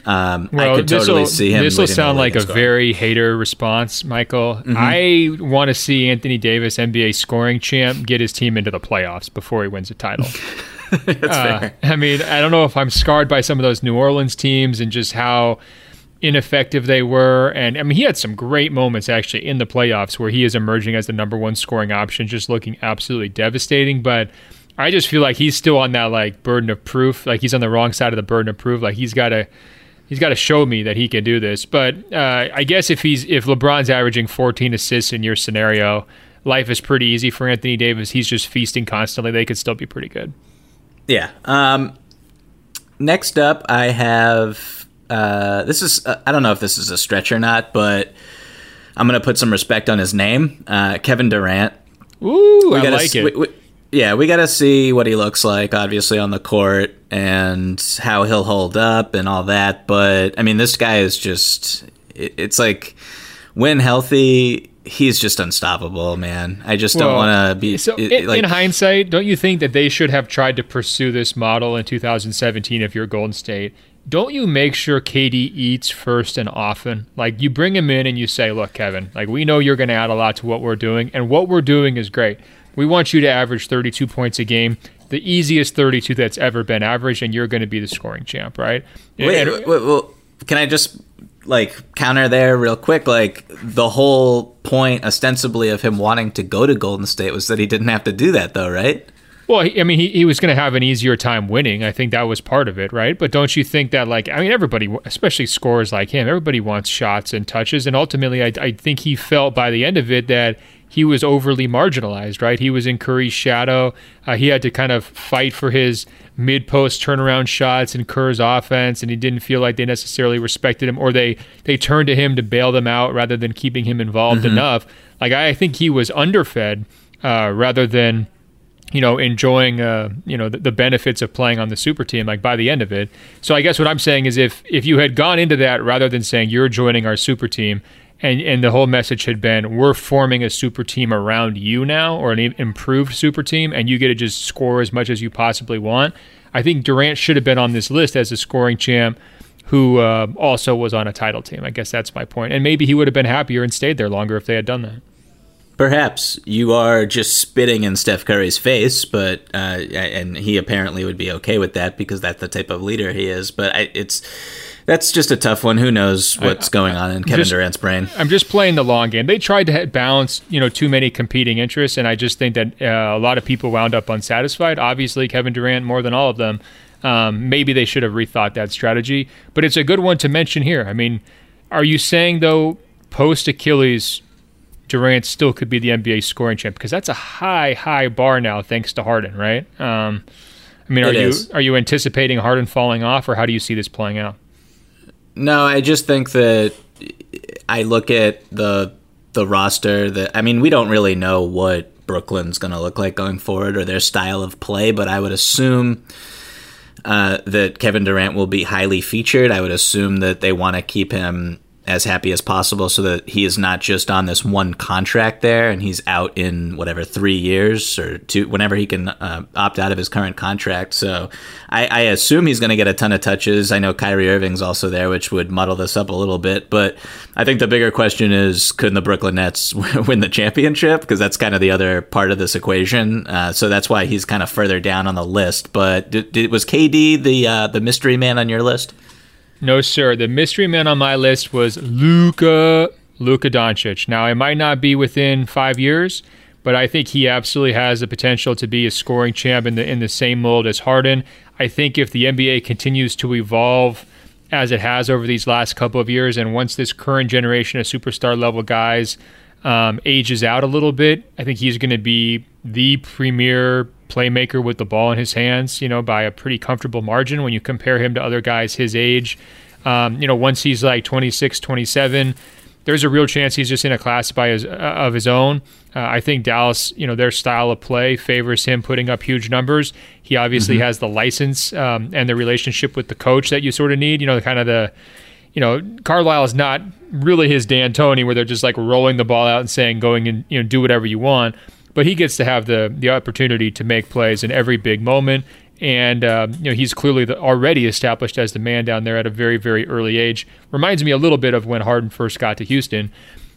Um, I could totally see him. This will sound like a scoring. very hater response, Michael. Mhm. I want to see Anthony Davis, NBA scoring champ, get his team into the playoffs before he wins a title. That's Uh, fair. I mean, I don't know if I'm scarred by some of those New Orleans teams and just how ineffective they were. And I mean, he had some great moments actually in the playoffs where he is emerging as the number one scoring option, just looking absolutely devastating. But I just feel like he's still on that like burden of proof. Like he's on the wrong side of the burden of proof. Like he's got to. He's got to show me that he can do this. But uh, I guess if he's if LeBron's averaging 14 assists in your scenario, life is pretty easy for Anthony Davis. He's just feasting constantly. They could still be pretty good. Yeah. Um, next up, I have. Uh, this is. Uh, I don't know if this is a stretch or not, but I'm going to put some respect on his name. Uh, Kevin Durant. Ooh, I gotta like it. we- we- yeah, we got to see what he looks like, obviously, on the court and how he'll hold up and all that. But, I mean, this guy is just—it's like when healthy, he's just unstoppable, man. I just don't want to be. So, it- like, in hindsight, don't you think that they should have tried to pursue this model in 2017 if you're Golden State? Don't you make sure KD eats first and often? Like, you bring him in and you say, look, Kevin, like, we know you're going to add a lot to what we're doing, and what we're doing is great. We want you to average 32 points a game, the easiest 32 that's ever been averaged, and you're going to be the scoring champ, right? Wait, And- wait, wait, well, can I just like counter there real quick? Like the whole point, ostensibly, of him wanting to go to Golden State was that he didn't have to do that, though, right? Well, I mean, he, he was going to have an easier time winning. I think that was part of it, right? But don't you think that, like, I mean, everybody, especially scorers like him, everybody wants shots and touches. And ultimately, I, I think he felt by the end of it that he was overly marginalized, right? He was in Curry's shadow. Uh, he had to kind of fight for his mid post turnaround shots in Kerr's offense, and he didn't feel like they necessarily respected him or they, they turned to him to bail them out rather than keeping him involved Mhm. enough. Like, I think he was underfed uh, rather than you know, enjoying, uh, you know, the, the benefits of playing on the super team, like by the end of it. So I guess what I'm saying is if, if you had gone into that rather than saying you're joining our super team and, and the whole message had been, we're forming a super team around you now or an improved super team and you get to just score as much as you possibly want. I think Durant should have been on this list as a scoring champ who uh, also was on a title team. I guess that's my point. And maybe he would have been happier and stayed there longer if they had done that. Perhaps you are just spitting in Steph Curry's face, but uh, and he apparently would be okay with that because that's the type of leader he is. But I, it's that's just a tough one. Who knows what's going on in Kevin just- Durant's brain? I'm just playing the long game. They tried to balance, you know, too many competing interests, and I just think that uh, a lot of people wound up unsatisfied. Obviously, Kevin Durant more than all of them. Um, maybe they should have rethought that strategy, but it's a good one to mention here. I mean, are you saying though, post Achilles, Durant still could be the NBA scoring champ? Because that's a high, high bar now, thanks to Harden, right? Um, I mean, are It you is. are you anticipating Harden falling off, or how do you see this playing out? No, I just think that I look at the the roster that I mean, we don't really know what Brooklyn's going to look like going forward or their style of play, but I would assume uh, that Kevin Durant will be highly featured. I would assume that they want to keep him as happy as possible so that he is not just on this one contract there and he's out in whatever three years or two whenever he can uh, opt out of his current contract. So i, I assume he's going to get a ton of touches. I know kyrie irving's also there which would muddle this up a little bit but i think the bigger question is could the brooklyn nets win the championship? Because that's kind of the other part of this equation. Uh, so that's why he's kind of further down on the list. But did, did, was kd the uh, the mystery man on your list No, sir. The mystery man on my list was Luka Luka Doncic. Now, it might not be within five years, but I think he absolutely has the potential to be a scoring champ in the in the same mold as Harden. I think if the NBA continues to evolve as it has over these last couple of years, and once this current generation of superstar level guys um, ages out a little bit, I think he's going to be the premier playmaker with the ball in his hands, you know, by a pretty comfortable margin when you compare him to other guys his age. Um, you know, once he's like 26, 27, there's a real chance he's just in a class by his, uh, of his own. Uh, I think Dallas, you know, their style of play favors him putting up huge numbers. He obviously mm-hmm. has the license um, and the relationship with the coach that you sort of need. You know, kind of the, you know, Carlisle is not really his D'Antoni, where they're just like rolling the ball out and saying, going and you know, do whatever you want. But he gets to have the the opportunity to make plays in every big moment and uh, you know he's clearly the, already established as the man down there at a very very early age. Reminds me a little bit of when Harden first got to Houston.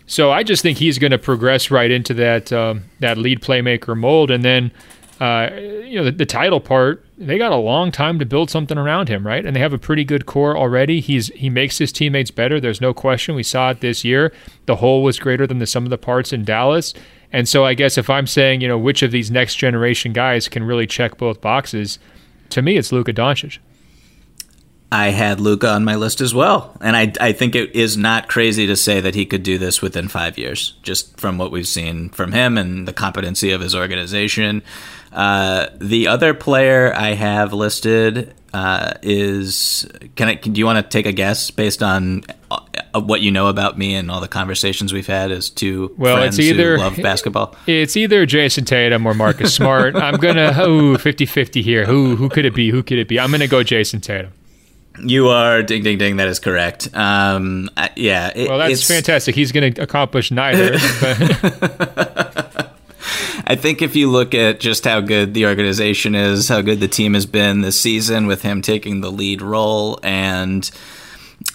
So I just think he's going to progress right into that um, that lead playmaker mold, and then uh, you know the, the, title part. They got a long time to build something around him, right? And they have a pretty good core already. He's he makes his teammates better. There's no question. We saw it this year. The whole was greater than the sum of the parts in Dallas. And so I guess if I'm saying, you know, which of these next generation guys can really check both boxes, to me it's Luka Doncic. I had Luka on my list as well, and I I think it is not crazy to say that he could do this within five years, just from what we've seen from him and the competency of his organization. Uh, the other player I have listed uh, is can I? Can, do you want to take a guess based on what you know about me and all the conversations we've had as two well, friends it's either, who love basketball? It's either Jayson Tatum or Marcus Smart. I'm gonna oh 50-50 here. Who who could it be? Who could it be? I'm gonna go Jayson Tatum. You are ding ding ding. That is correct. Um, yeah. It, well, that's fantastic. He's going to accomplish neither. I think if you look at just how good the organization is, how good the team has been this season, with him taking the lead role, and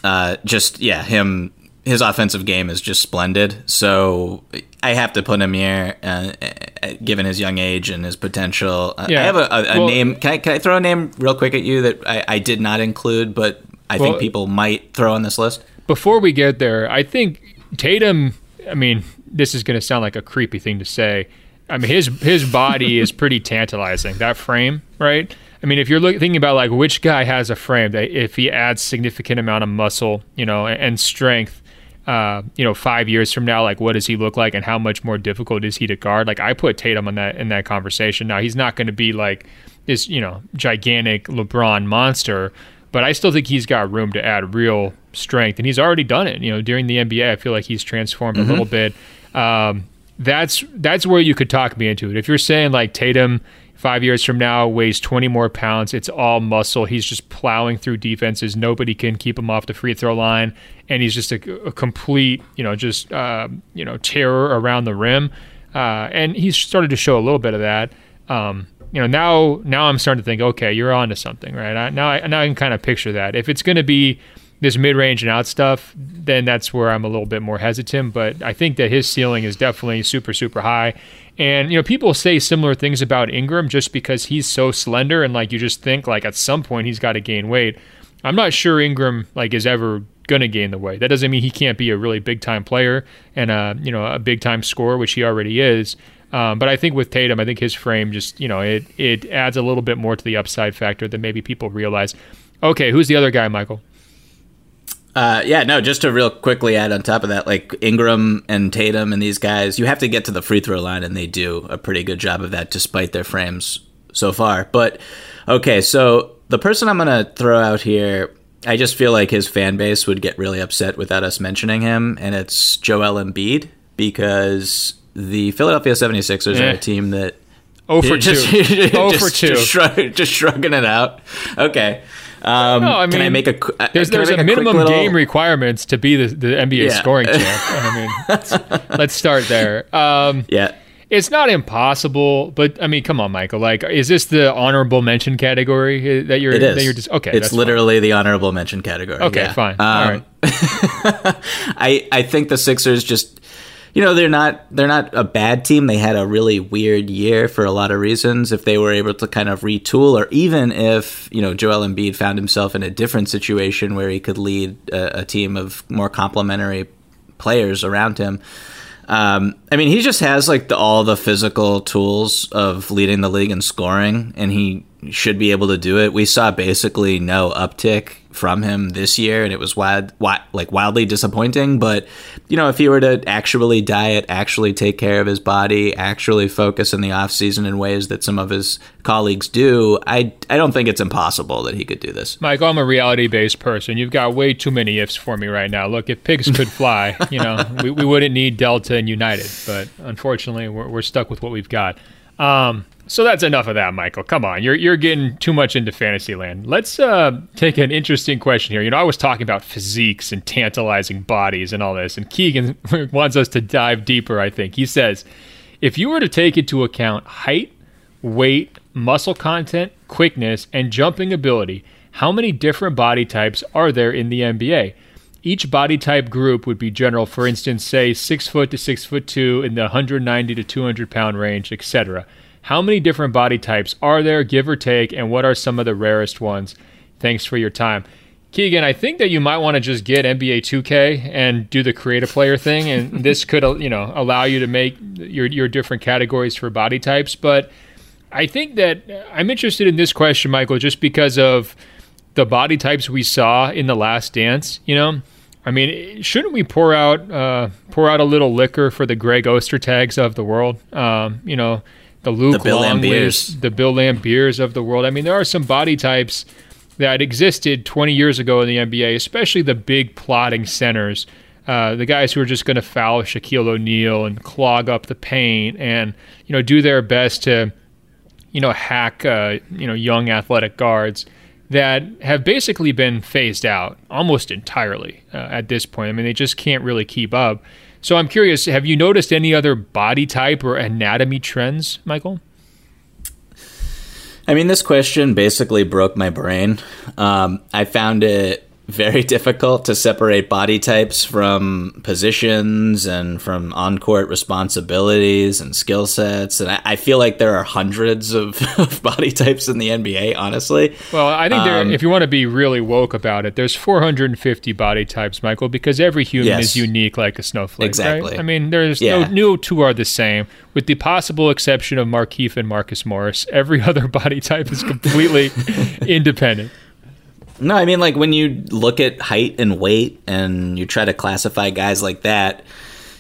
uh, just yeah, him his offensive game is just splendid. So I have to put him here, uh, uh given his young age and his potential. Uh, yeah. I have a, a, a well, name. Can I, can I throw a name real quick at you that I, I did not include, but I well, think people might throw on this list? Before we get there, I think Tatum. I mean, this is going to sound like a creepy thing to say. I mean, his his body is pretty tantalizing. That frame, right? I mean, if you're look, thinking about like which guy has a frame that if he adds significant amount of muscle, you know, and strength, uh, you know, five years from now, like what does he look like, and how much more difficult is he to guard? Like I put Tatum in that in that conversation. Now he's not going to be like this, you know, gigantic LeBron monster, but I still think he's got room to add real strength, and he's already done it. You know, during the NBA, I feel like he's transformed mm-hmm. a little bit. Um, that's that's where you could talk me into it. If you're saying like Tatum five years from now weighs 20 more pounds, it's all muscle. He's just plowing through defenses. Nobody can keep him off the free throw line, and he's just a, a complete, you know, just uh, you know terror around the rim. Uh, and he's started to show a little bit of that. Um, you know, now now I'm starting to think, okay, you're on to something, right? I, now I now I can kind of picture that. If it's going to be this mid range and out stuff, then that's where I'm a little bit more hesitant. But I think that his ceiling is definitely super, super high. And you know, people say similar things about Ingram just because he's so slender and like you just think like at some point he's got to gain weight. I'm not sure Ingram like is ever gonna gain the weight. That doesn't mean he can't be a really big time player and a you know a big time scorer, which he already is. Um, but I think with Tatum, I think his frame just you know it it adds a little bit more to the upside factor than maybe people realize. Okay, who's the other guy, Michael? Uh, yeah, no, just to real quickly add on top of that, like Ingram and Tatum and these guys, you have to get to the free throw line, and they do a pretty good job of that despite their frames so far. But okay, so the person I'm going to throw out here, I just feel like his fan base would get really upset without us mentioning him, and it's Joel Embiid because the Philadelphia 76ers yeah. are a team that. Oh for just, two. Just, oh for two. Just, shrug, just shrugging it out. Okay. Um, no, I mean, can I make a? Uh, there's there's a, a minimum little... game requirements to be the, the NBA yeah. scoring champ. I mean, let's, let's start there. Um, yeah. It's not impossible, but I mean, come on, Michael. Like, is this the honorable mention category that you're? It is. That you're just, okay, it's literally fine. the honorable mention category. Okay, yeah. fine. Um, All right. I I think the Sixers just you know they're not they're not a bad team. They had a really weird year for a lot of reasons. If they were able to kind of retool, or even if you know Joel Embiid found himself in a different situation where he could lead a, a team of more complementary players around him. Um, I mean, he just has like the, all the physical tools of leading the league in scoring, and he should be able to do it. We saw basically no uptick from him this year, and it was wild, wild, like wildly disappointing. But you know, if he were to actually diet, actually take care of his body, actually focus in the off season in ways that some of his colleagues do, I I don't think it's impossible that he could do this. Mike, I'm a reality based person. You've got way too many ifs for me right now. Look, if pigs could fly, you know, we, we wouldn't need Delta and United, but unfortunately, we're, we're stuck with what we've got. Um, so that's enough of that, Michael. Come on, you're you're getting too much into fantasy land. Let's uh, take an interesting question here. You know, I was talking about physiques and tantalizing bodies and all this, and Keegan wants us to dive deeper. I think he says, if you were to take into account height, weight, muscle content, quickness, and jumping ability, how many different body types are there in the NBA? Each body type group would be general. For instance, say six foot to six foot two in the 190 to 200 pound range, etc. How many different body types are there, give or take, and what are some of the rarest ones? Thanks for your time. Keegan, I think that you might want to just get NBA 2K and do the create a player thing, and this could, you know, allow you to make your your different categories for body types. But I think that I'm interested in this question, Michael, just because of the body types we saw in the Last Dance. You know, I mean, shouldn't we pour out uh, pour out a little liquor for the Greg Ostertags of the world? Um, you know, the Luke the Bill Laimbeers. the Bill Laimbeers of the world. I mean, there are some body types that existed 20 years ago in the NBA, especially the big plotting centers. Uh, the guys who are just going to foul Shaquille O'Neal and clog up the paint and you know do their best to you know hack uh, you know young athletic guards that have basically been phased out almost entirely uh, at this point. I mean, they just can't really keep up. So I'm curious, have you noticed any other body type or anatomy trends, Michael? I mean, this question basically broke my brain. Um, I found it very difficult to separate body types from positions and from on court responsibilities and skill sets. And I, I, feel like there are hundreds of, of, body types in the NBA, honestly. Well, I think um, if you want to be really woke about it, there's 450 body types, Michael, because every human yes, is unique like a snowflake. Exactly. Right? I mean, there's yeah. no, no two are the same, with the possible exception of Markieff and Marcus Morris. Every other body type is completely independent. No, I mean like when you look at height and weight and you try to classify guys like that,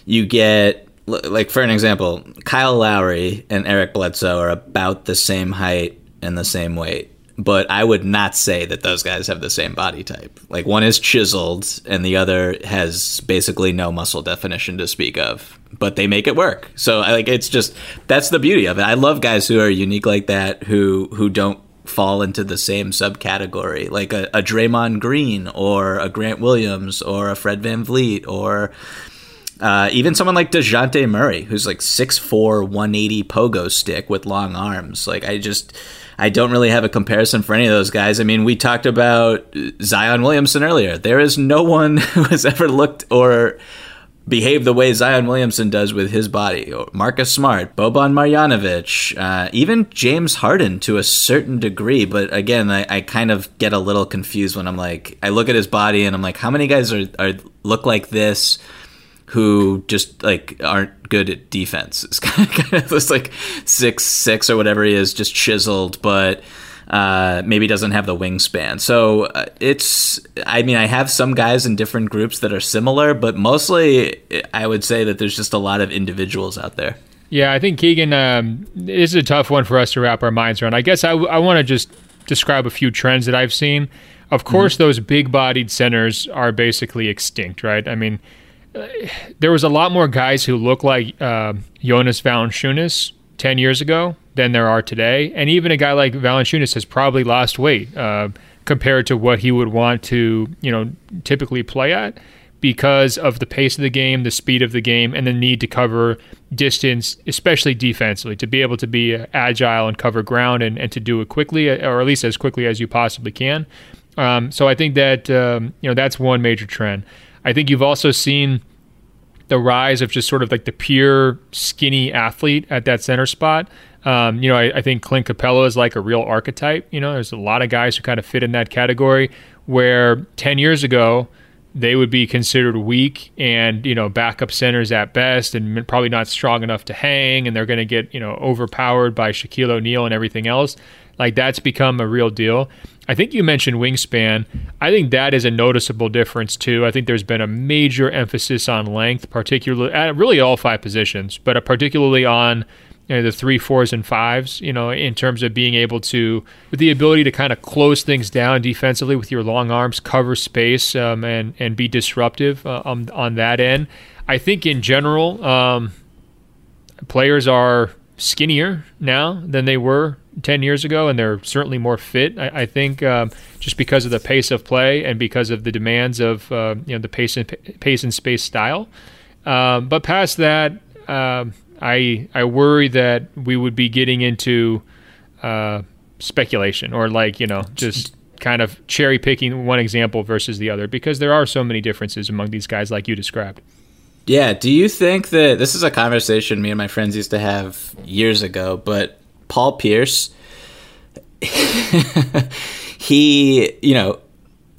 you get like for an example, Kyle Lowry and Eric Bledsoe are about the same height and the same weight. But I would not say that those guys have the same body type. Like one is chiseled and the other has basically no muscle definition to speak of. But they make it work. So like it's just that's the beauty of it. I love guys who are unique like that who who don't fall into the same subcategory, like a, a Draymond Green or a Grant Williams or a Fred Van VanVleet or uh, even someone like Dejounte Murray, who's like 6'4, 180 pogo stick with long arms. Like, I just, I don't really have a comparison for any of those guys. I mean, we talked about Zion Williamson earlier. There is no one who has ever looked or behave the way Zion Williamson does with his body. Marcus Smart, Boban Marjanovic, uh, even James Harden to a certain degree. But again, I, I, kind of get a little confused when I'm like, I look at his body and I'm like, how many guys are, are look like this? Who just like aren't good at defense? It's kind of just like six six or whatever he is, just chiseled, but uh, maybe doesn't have the wingspan. So uh, it's, I mean, I have some guys in different groups that are similar, but mostly I would say that there's just a lot of individuals out there. Yeah, I think Keegan, um, this is a tough one for us to wrap our minds around. I guess I, I want to just describe a few trends that I've seen. Of course, mm-hmm. those big bodied centers are basically extinct, right? I mean, uh, there was a lot more guys who look like uh, Jonas Valanciunas 10 years ago than there are today. And even a guy like Valanciunas has probably lost weight uh, compared to what he would want to, you know, typically play at because of the pace of the game, the speed of the game, and the need to cover distance, especially defensively, to be able to be agile and cover ground and, and to do it quickly, or at least as quickly as you possibly can. Um, so I think that um, you know that's one major trend. I think you've also seen the rise of just sort of like the pure skinny athlete at that center spot. Um, you know, I, I, think Clint Capela is like a real archetype. You know, there's a lot of guys who kind of fit in that category where 10 years ago, they would be considered weak and you know backup centers at best and probably not strong enough to hang and they're going to get you know overpowered by Shaquille O'Neal and everything else like that's become a real deal. I think you mentioned wingspan. I think that is a noticeable difference too. I think there's been a major emphasis on length particularly at really all five positions but particularly on you know, the three, fours, and fives, you know, in terms of being able to, with the ability to kind of close things down defensively with your long arms, cover space, um, and and be disruptive uh, on, on that end. I think in general, um, players are skinnier now than they were 10 years ago, and they're certainly more fit. I, I think um, just because of the pace of play and because of the demands of uh, you know the pace and pace and space style. Um, but past that, um, I I worry that we would be getting into uh, speculation or like you know just kind of cherry picking one example versus the other because there are so many differences among these guys like you described. Yeah, do you think that this is a conversation me and my friends used to have years ago, but Paul Pierce. He, you know,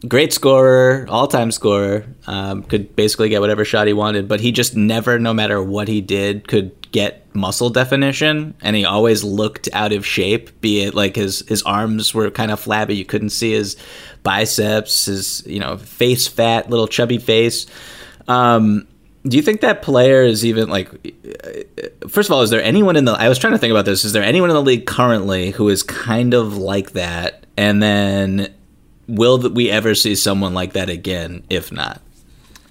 great scorer, all time scorer, um, could basically get whatever shot he wanted, but he just never, no matter what he did, could get muscle definition and he always looked out of shape be it like his his arms were kind of flabby you couldn't see his biceps his you know face fat little chubby face. Um, do you think that player is even like first of all is there anyone in the i was trying to think about this is there anyone in the league currently who is kind of like that and then will we ever see someone like that again if not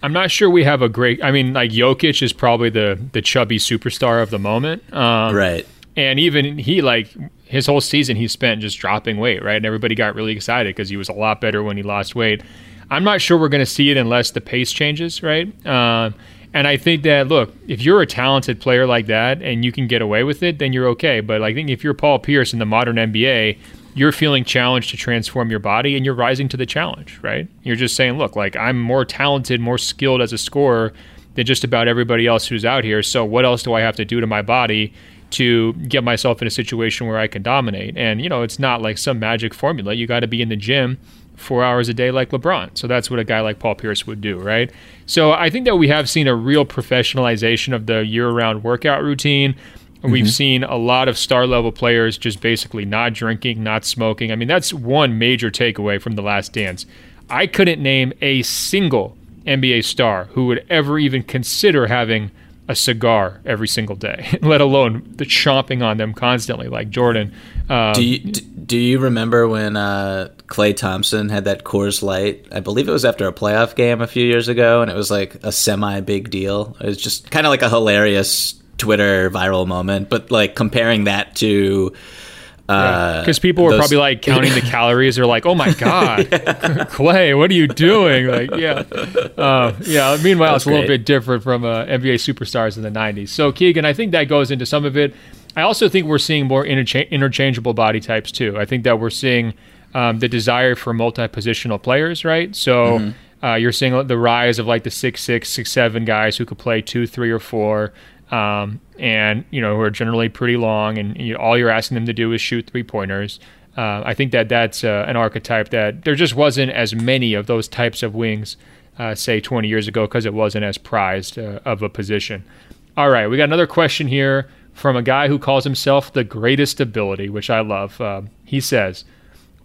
I'm not sure we have a great. I mean, like Jokic is probably the the chubby superstar of the moment, um, right? And even he, like his whole season, he spent just dropping weight, right? And everybody got really excited because he was a lot better when he lost weight. I'm not sure we're going to see it unless the pace changes, right? Uh, and I think that look, if you're a talented player like that and you can get away with it, then you're okay. But I think if you're Paul Pierce in the modern NBA, you're feeling challenged to transform your body and you're rising to the challenge, right? You're just saying, look, like I'm more talented, more skilled as a scorer than just about everybody else who's out here. So what else do I have to do to my body to get myself in a situation where I can dominate? And, you know, it's not like some magic formula. You got to be in the gym four hours a day like LeBron. So that's what a guy like Paul Pierce would do, right? So I think that we have seen a real professionalization of the year round workout routine. Mm-hmm. We've seen a lot of star level players just basically not drinking, not smoking. I mean, that's one major takeaway from the last dance. I couldn't name a single NBA star who would ever even consider having a cigar every single day, let alone the chomping on them constantly, like Jordan. Um, do you do you remember when uh, Klay Thompson had that Coors Light? I believe it was after a playoff game a few years ago, and it was like a semi big deal. It was just kind of like a hilarious Twitter viral moment, but like comparing that to because uh, people were those... probably like counting the calories. They're like, "Oh my god, Klay, what are you doing?" Like, yeah, uh, yeah. Meanwhile, it's a little bit different from uh, NBA superstars in the '90s. So, Keegan, I think that goes into some of it. I also think we're seeing more intercha- interchangeable body types too. I think that we're seeing um, the desire for multi-positional players, right? So. Mm-hmm. Uh, you're seeing the rise of like the six six six seven guys who could play two three or four um, and you know who are generally pretty long, and you, all you're asking them to do is shoot three pointers. Uh, I think that that's uh, an archetype that there just wasn't as many of those types of wings, uh, say 20 years ago, because it wasn't as prized uh, of a position. All right, we got another question here from a guy who calls himself the greatest ability, which I love. Uh, he says,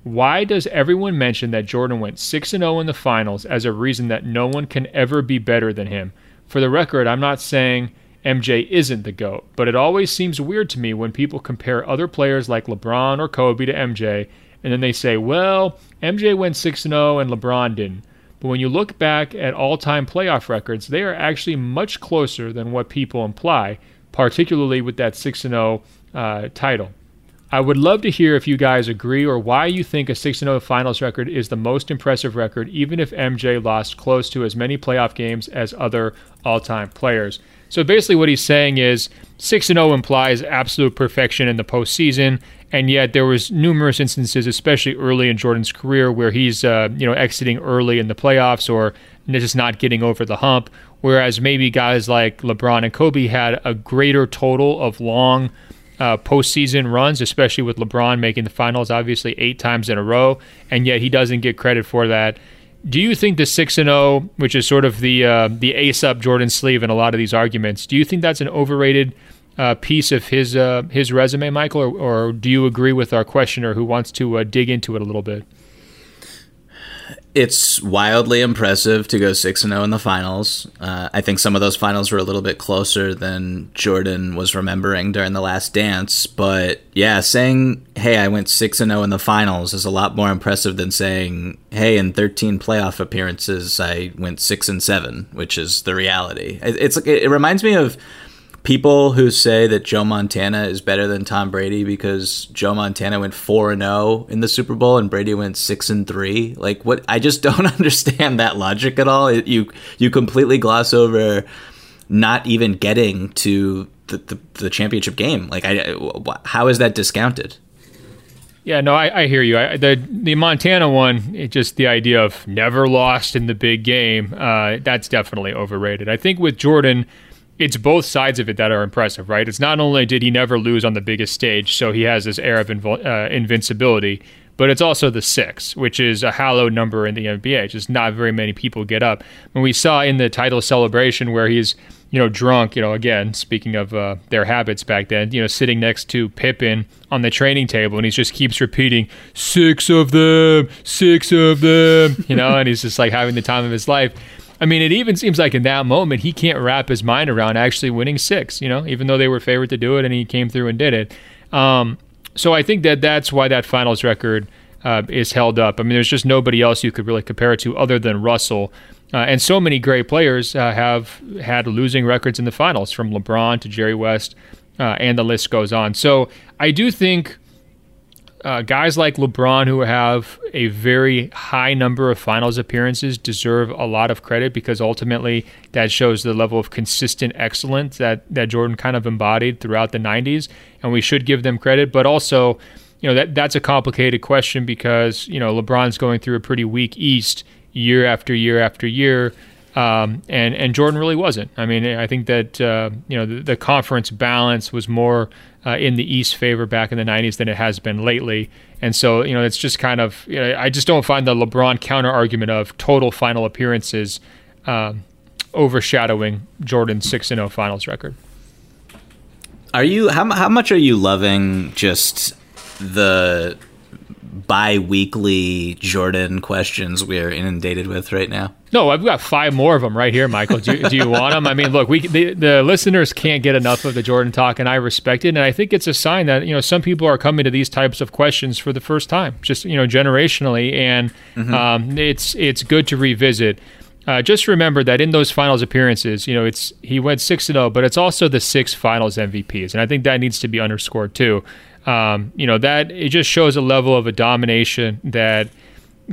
"Why does everyone mention that Jordan went 6 and 0 in the finals as a reason that no one can ever be better than him?" For the record, I'm not saying MJ isn't the GOAT, but it always seems weird to me when people compare other players like LeBron or Kobe to MJ, and then they say, well, MJ went 6 0 and LeBron didn't. But when you look back at all time playoff records, they are actually much closer than what people imply, particularly with that 6 0 uh, title. I would love to hear if you guys agree or why you think a 6 0 finals record is the most impressive record, even if MJ lost close to as many playoff games as other all time players. So basically, what he's saying is 6 and 0 implies absolute perfection in the postseason, and yet there was numerous instances, especially early in Jordan's career, where he's uh, you know exiting early in the playoffs or just not getting over the hump. Whereas maybe guys like LeBron and Kobe had a greater total of long uh, postseason runs, especially with LeBron making the finals obviously eight times in a row, and yet he doesn't get credit for that. Do you think the six and zero, oh, which is sort of the uh, the ace up Jordan sleeve in a lot of these arguments, do you think that's an overrated uh, piece of his uh, his resume, Michael, or, or, do you agree with our questioner who wants to uh, dig into it a little bit? It's wildly impressive to go six and zero oh in the finals. Uh, I think some of those finals were a little bit closer than Jordan was remembering during the last dance. But yeah, saying "Hey, I went six and zero oh in the finals" is a lot more impressive than saying "Hey, in thirteen playoff appearances, I went six and seven," which is the reality. It's it reminds me of people who say that Joe Montana is better than Tom Brady because Joe Montana went 4 and 0 in the Super Bowl and Brady went 6 and 3. Like what I just don't understand that logic at all. You you completely gloss over not even getting to the, the, the championship game. Like I how is that discounted? Yeah, no, I, I hear you. I, the the Montana one, it just the idea of never lost in the big game. Uh, that's definitely overrated. I think with Jordan, it's both sides of it that are impressive, right? It's not only did he never lose on the biggest stage, so he has this air of uh, invincibility, but it's also the six, which is a hallowed number in the NBA. Just not very many people get up. When we saw in the title celebration where he's, you know, drunk, you know, again, speaking of uh, their habits back then, you know, sitting next to Pippen on the training table, and he just keeps repeating, six of them, six of them, you know, and he's just like having the time of his life I mean, it even seems like in that moment he can't wrap his mind around actually winning six. You know, even though they were favored to do it, and he came through and did it. Um, so I think that that's why that finals record uh, is held up. I mean, there's just nobody else you could really compare it to other than Russell. Uh, and so many great players uh, have had losing records in the finals, from LeBron to Jerry West, uh, and the list goes on. So I do think uh, guys like LeBron, who have a very high number of finals appearances, deserve a lot of credit because ultimately that shows the level of consistent excellence that, that Jordan kind of embodied throughout the 90s. And we should give them credit. But also, you know, that, that's a complicated question because, you know, LeBron's going through a pretty weak East year after year after year. Um, and and Jordan really wasn't. I mean, I think that uh, you know the, the, conference balance was more uh, in the East favor back in the '90s than it has been lately, and so you know it's just kind of you know, I just don't find the LeBron counter argument of total final appearances um, overshadowing Jordan's six and zero finals record. Are you how how much are you loving just the bi-weekly Jordan questions we are inundated with right now? No, I've got five more of them right here, Michael. Do, do you want them? I mean, look, we the, the, listeners can't get enough of the Jordan talk, and I respect it. And I think it's a sign that you know some people are coming to these types of questions for the first time, just you know generationally, and mm-hmm. um, it's it's good to revisit. Uh, just remember that in those finals appearances, you know, it's he went six and zero, oh, but it's also the six finals MVPs, and I think that needs to be underscored too. Um, you know that it just shows a level of a domination that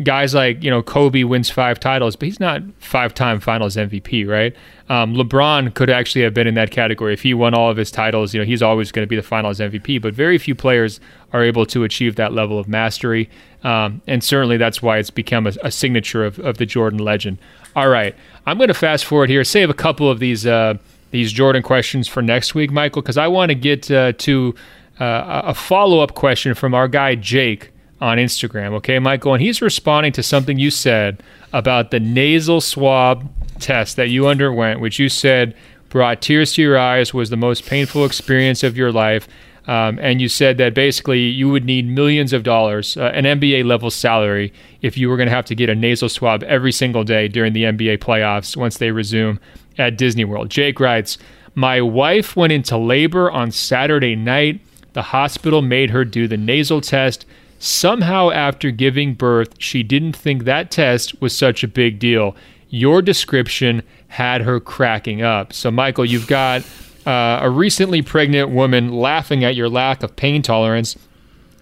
guys like you know Kobe wins five titles, but he's not five-time Finals MVP, right? Um, LeBron could actually have been in that category if he won all of his titles. You know, he's always going to be the Finals MVP. But very few players are able to achieve that level of mastery, um, and certainly that's why it's become a, a signature of, of, the Jordan legend. All right, I'm going to fast forward here, save a couple of these uh, these Jordan questions for next week, Michael, because I want to get uh, to uh, a follow-up question from our guy Jake on Instagram. Okay, Michael, and he's responding to something you said about the nasal swab test that you underwent, which you said brought tears to your eyes, was the most painful experience of your life. Um, and you said that basically you would need millions of dollars, uh, an NBA level salary, if you were going to have to get a nasal swab every single day during the NBA playoffs once they resume at Disney World. Jake writes, My wife went into labor on Saturday night. The hospital made her do the nasal test. Somehow, after giving birth, she didn't think that test was such a big deal. Your description had her cracking up. So, Michael, you've got uh, a recently pregnant woman laughing at your lack of pain tolerance.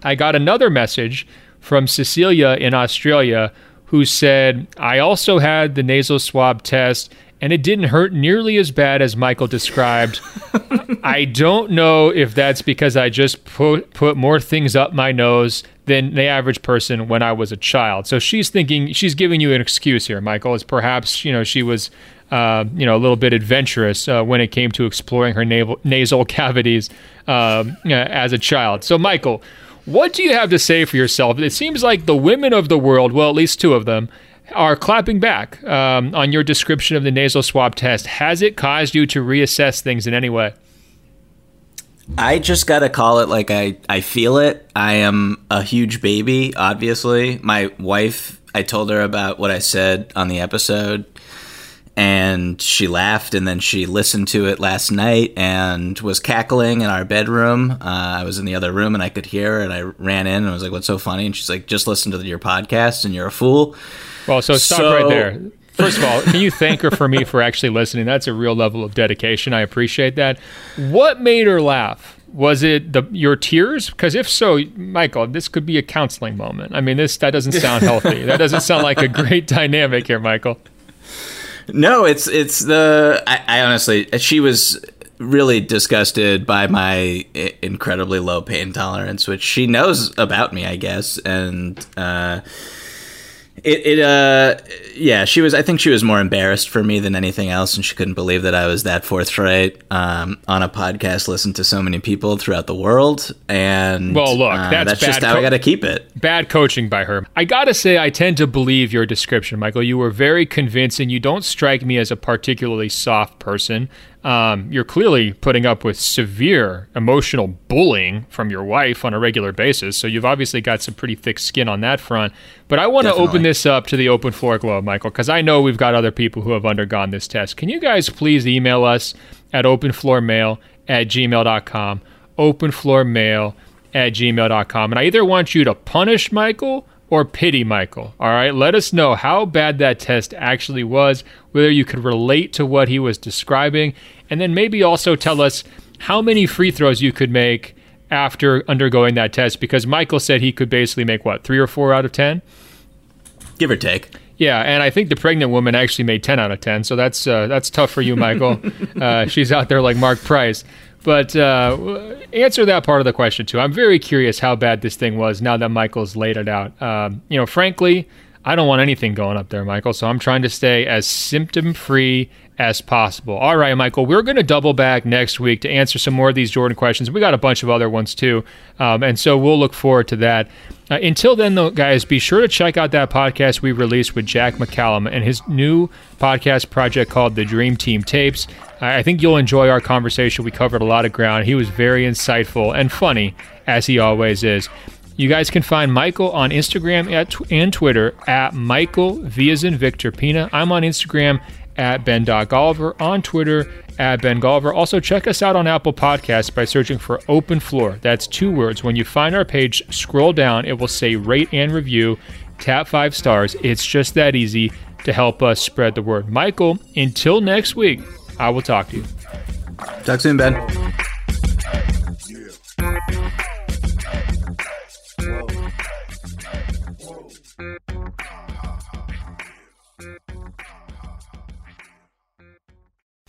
I got another message from Cecilia in Australia who said, I also had the nasal swab test and it didn't hurt nearly as bad as Michael described. I don't know if that's because I just put put more things up my nose than the average person when I was a child. So she's thinking she's giving you an excuse here, Michael. Is perhaps you know she was uh, you know a little bit adventurous uh, when it came to exploring her naval, nasal cavities uh, as a child. So Michael, what do you have to say for yourself? It seems like the women of the world, well, at least two of them, are clapping back um, on your description of the nasal swab test. Has it caused you to reassess things in any way? I just gotta call it like I, I feel it. I am a huge baby, obviously. My wife, I told her about what I said on the episode, and she laughed, and then she listened to it last night and was cackling in our bedroom. Uh, I was in the other room and I could hear her, and I ran in and was like, What's so funny? And she's like, Just listen to your podcast, and you're a fool. Well, so stop so, right there. First of all, can you thank her for me for actually listening? That's a real level of dedication. I appreciate that. What made her laugh? Was it the your tears? Because if so, Michael, this could be a counseling moment. I mean, this that doesn't sound healthy. that doesn't sound like a great dynamic here, Michael. No, it's it's the I, I honestly she was really disgusted by my incredibly low pain tolerance, which she knows about me, I guess, and. uh it, it uh yeah she was i think she was more embarrassed for me than anything else and she couldn't believe that i was that forthright um, on a podcast listened to so many people throughout the world and well look uh, that's, that's just how i gotta keep it. bad coaching by her. I gotta say i tend to believe your description michael. You were very convincing. You don't strike me as a particularly soft person um, you're clearly putting up with severe emotional bullying from your wife on a regular basis. So you've obviously got some pretty thick skin on that front. But I want to open this up to the open floor globe, Michael, because I know we've got other people who have undergone this test. Can you guys please email us at openfloormail at gmail.com? Openfloormail at gmail.com. And I either want you to punish Michael or pity Michael. All right, let us know how bad that test actually was, whether you could relate to what he was describing, and then maybe also tell us how many free throws you could make after undergoing that test because Michael said he could basically make what, 3 or 4 out of 10? Give or take. Yeah, and I think the pregnant woman actually made 10 out of 10, so that's uh, that's tough for you, Michael. uh, she's out there like Mark Price. But uh, answer that part of the question too. I'm very curious how bad this thing was now that Michael's laid it out. Um, you know, frankly, I don't want anything going up there, Michael. So I'm trying to stay as symptom free as possible. All right, Michael, we're going to double back next week to answer some more of these Jordan questions. We got a bunch of other ones too. Um, and so we'll look forward to that. Uh, until then, though, guys, be sure to check out that podcast we released with Jack McCallum and his new podcast project called The Dream Team Tapes. I think you'll enjoy our conversation. We covered a lot of ground. He was very insightful and funny, as he always is. You guys can find Michael on Instagram at, and Twitter at Michael Viazin Victor Pina. I'm on Instagram at Ben.Golliver, on Twitter at Ben Golliver. Also, check us out on Apple Podcasts by searching for Open Floor. That's two words. When you find our page, scroll down, it will say rate and review. Tap five stars. It's just that easy to help us spread the word. Michael, until next week, I will talk to you. Talk soon, Ben.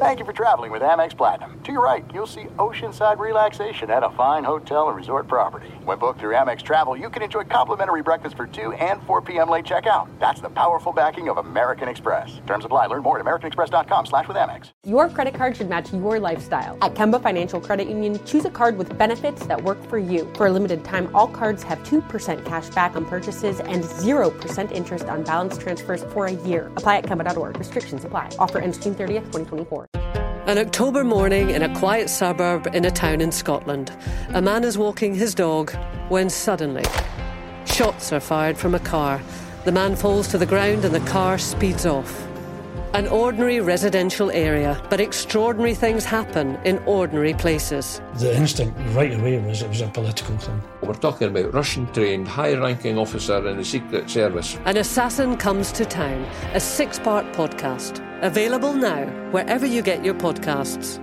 Thank you for traveling with Amex Platinum. To your right, you'll see oceanside relaxation at a fine hotel and resort property. When booked through Amex Travel, you can enjoy complimentary breakfast for 2 and 4 p.m. late checkout. That's the powerful backing of American Express. Terms apply. Learn more at americanexpress.com slash with Amex. Your credit card should match your lifestyle. At Kemba Financial Credit Union, choose a card with benefits that work for you. For a limited time, all cards have 2% cash back on purchases and 0% interest on balance transfers for a year. Apply at Kemba.org. Restrictions apply. Offer ends June 30th, 2024. An October morning in a quiet suburb in a town in Scotland. A man is walking his dog when suddenly shots are fired from a car. The man falls to the ground and the car speeds off. An ordinary residential area, but extraordinary things happen in ordinary places. The instinct right away was it was a political thing. We're talking about Russian trained, high ranking officer in the Secret Service. An Assassin Comes to Town, a six part podcast. Available now, wherever you get your podcasts.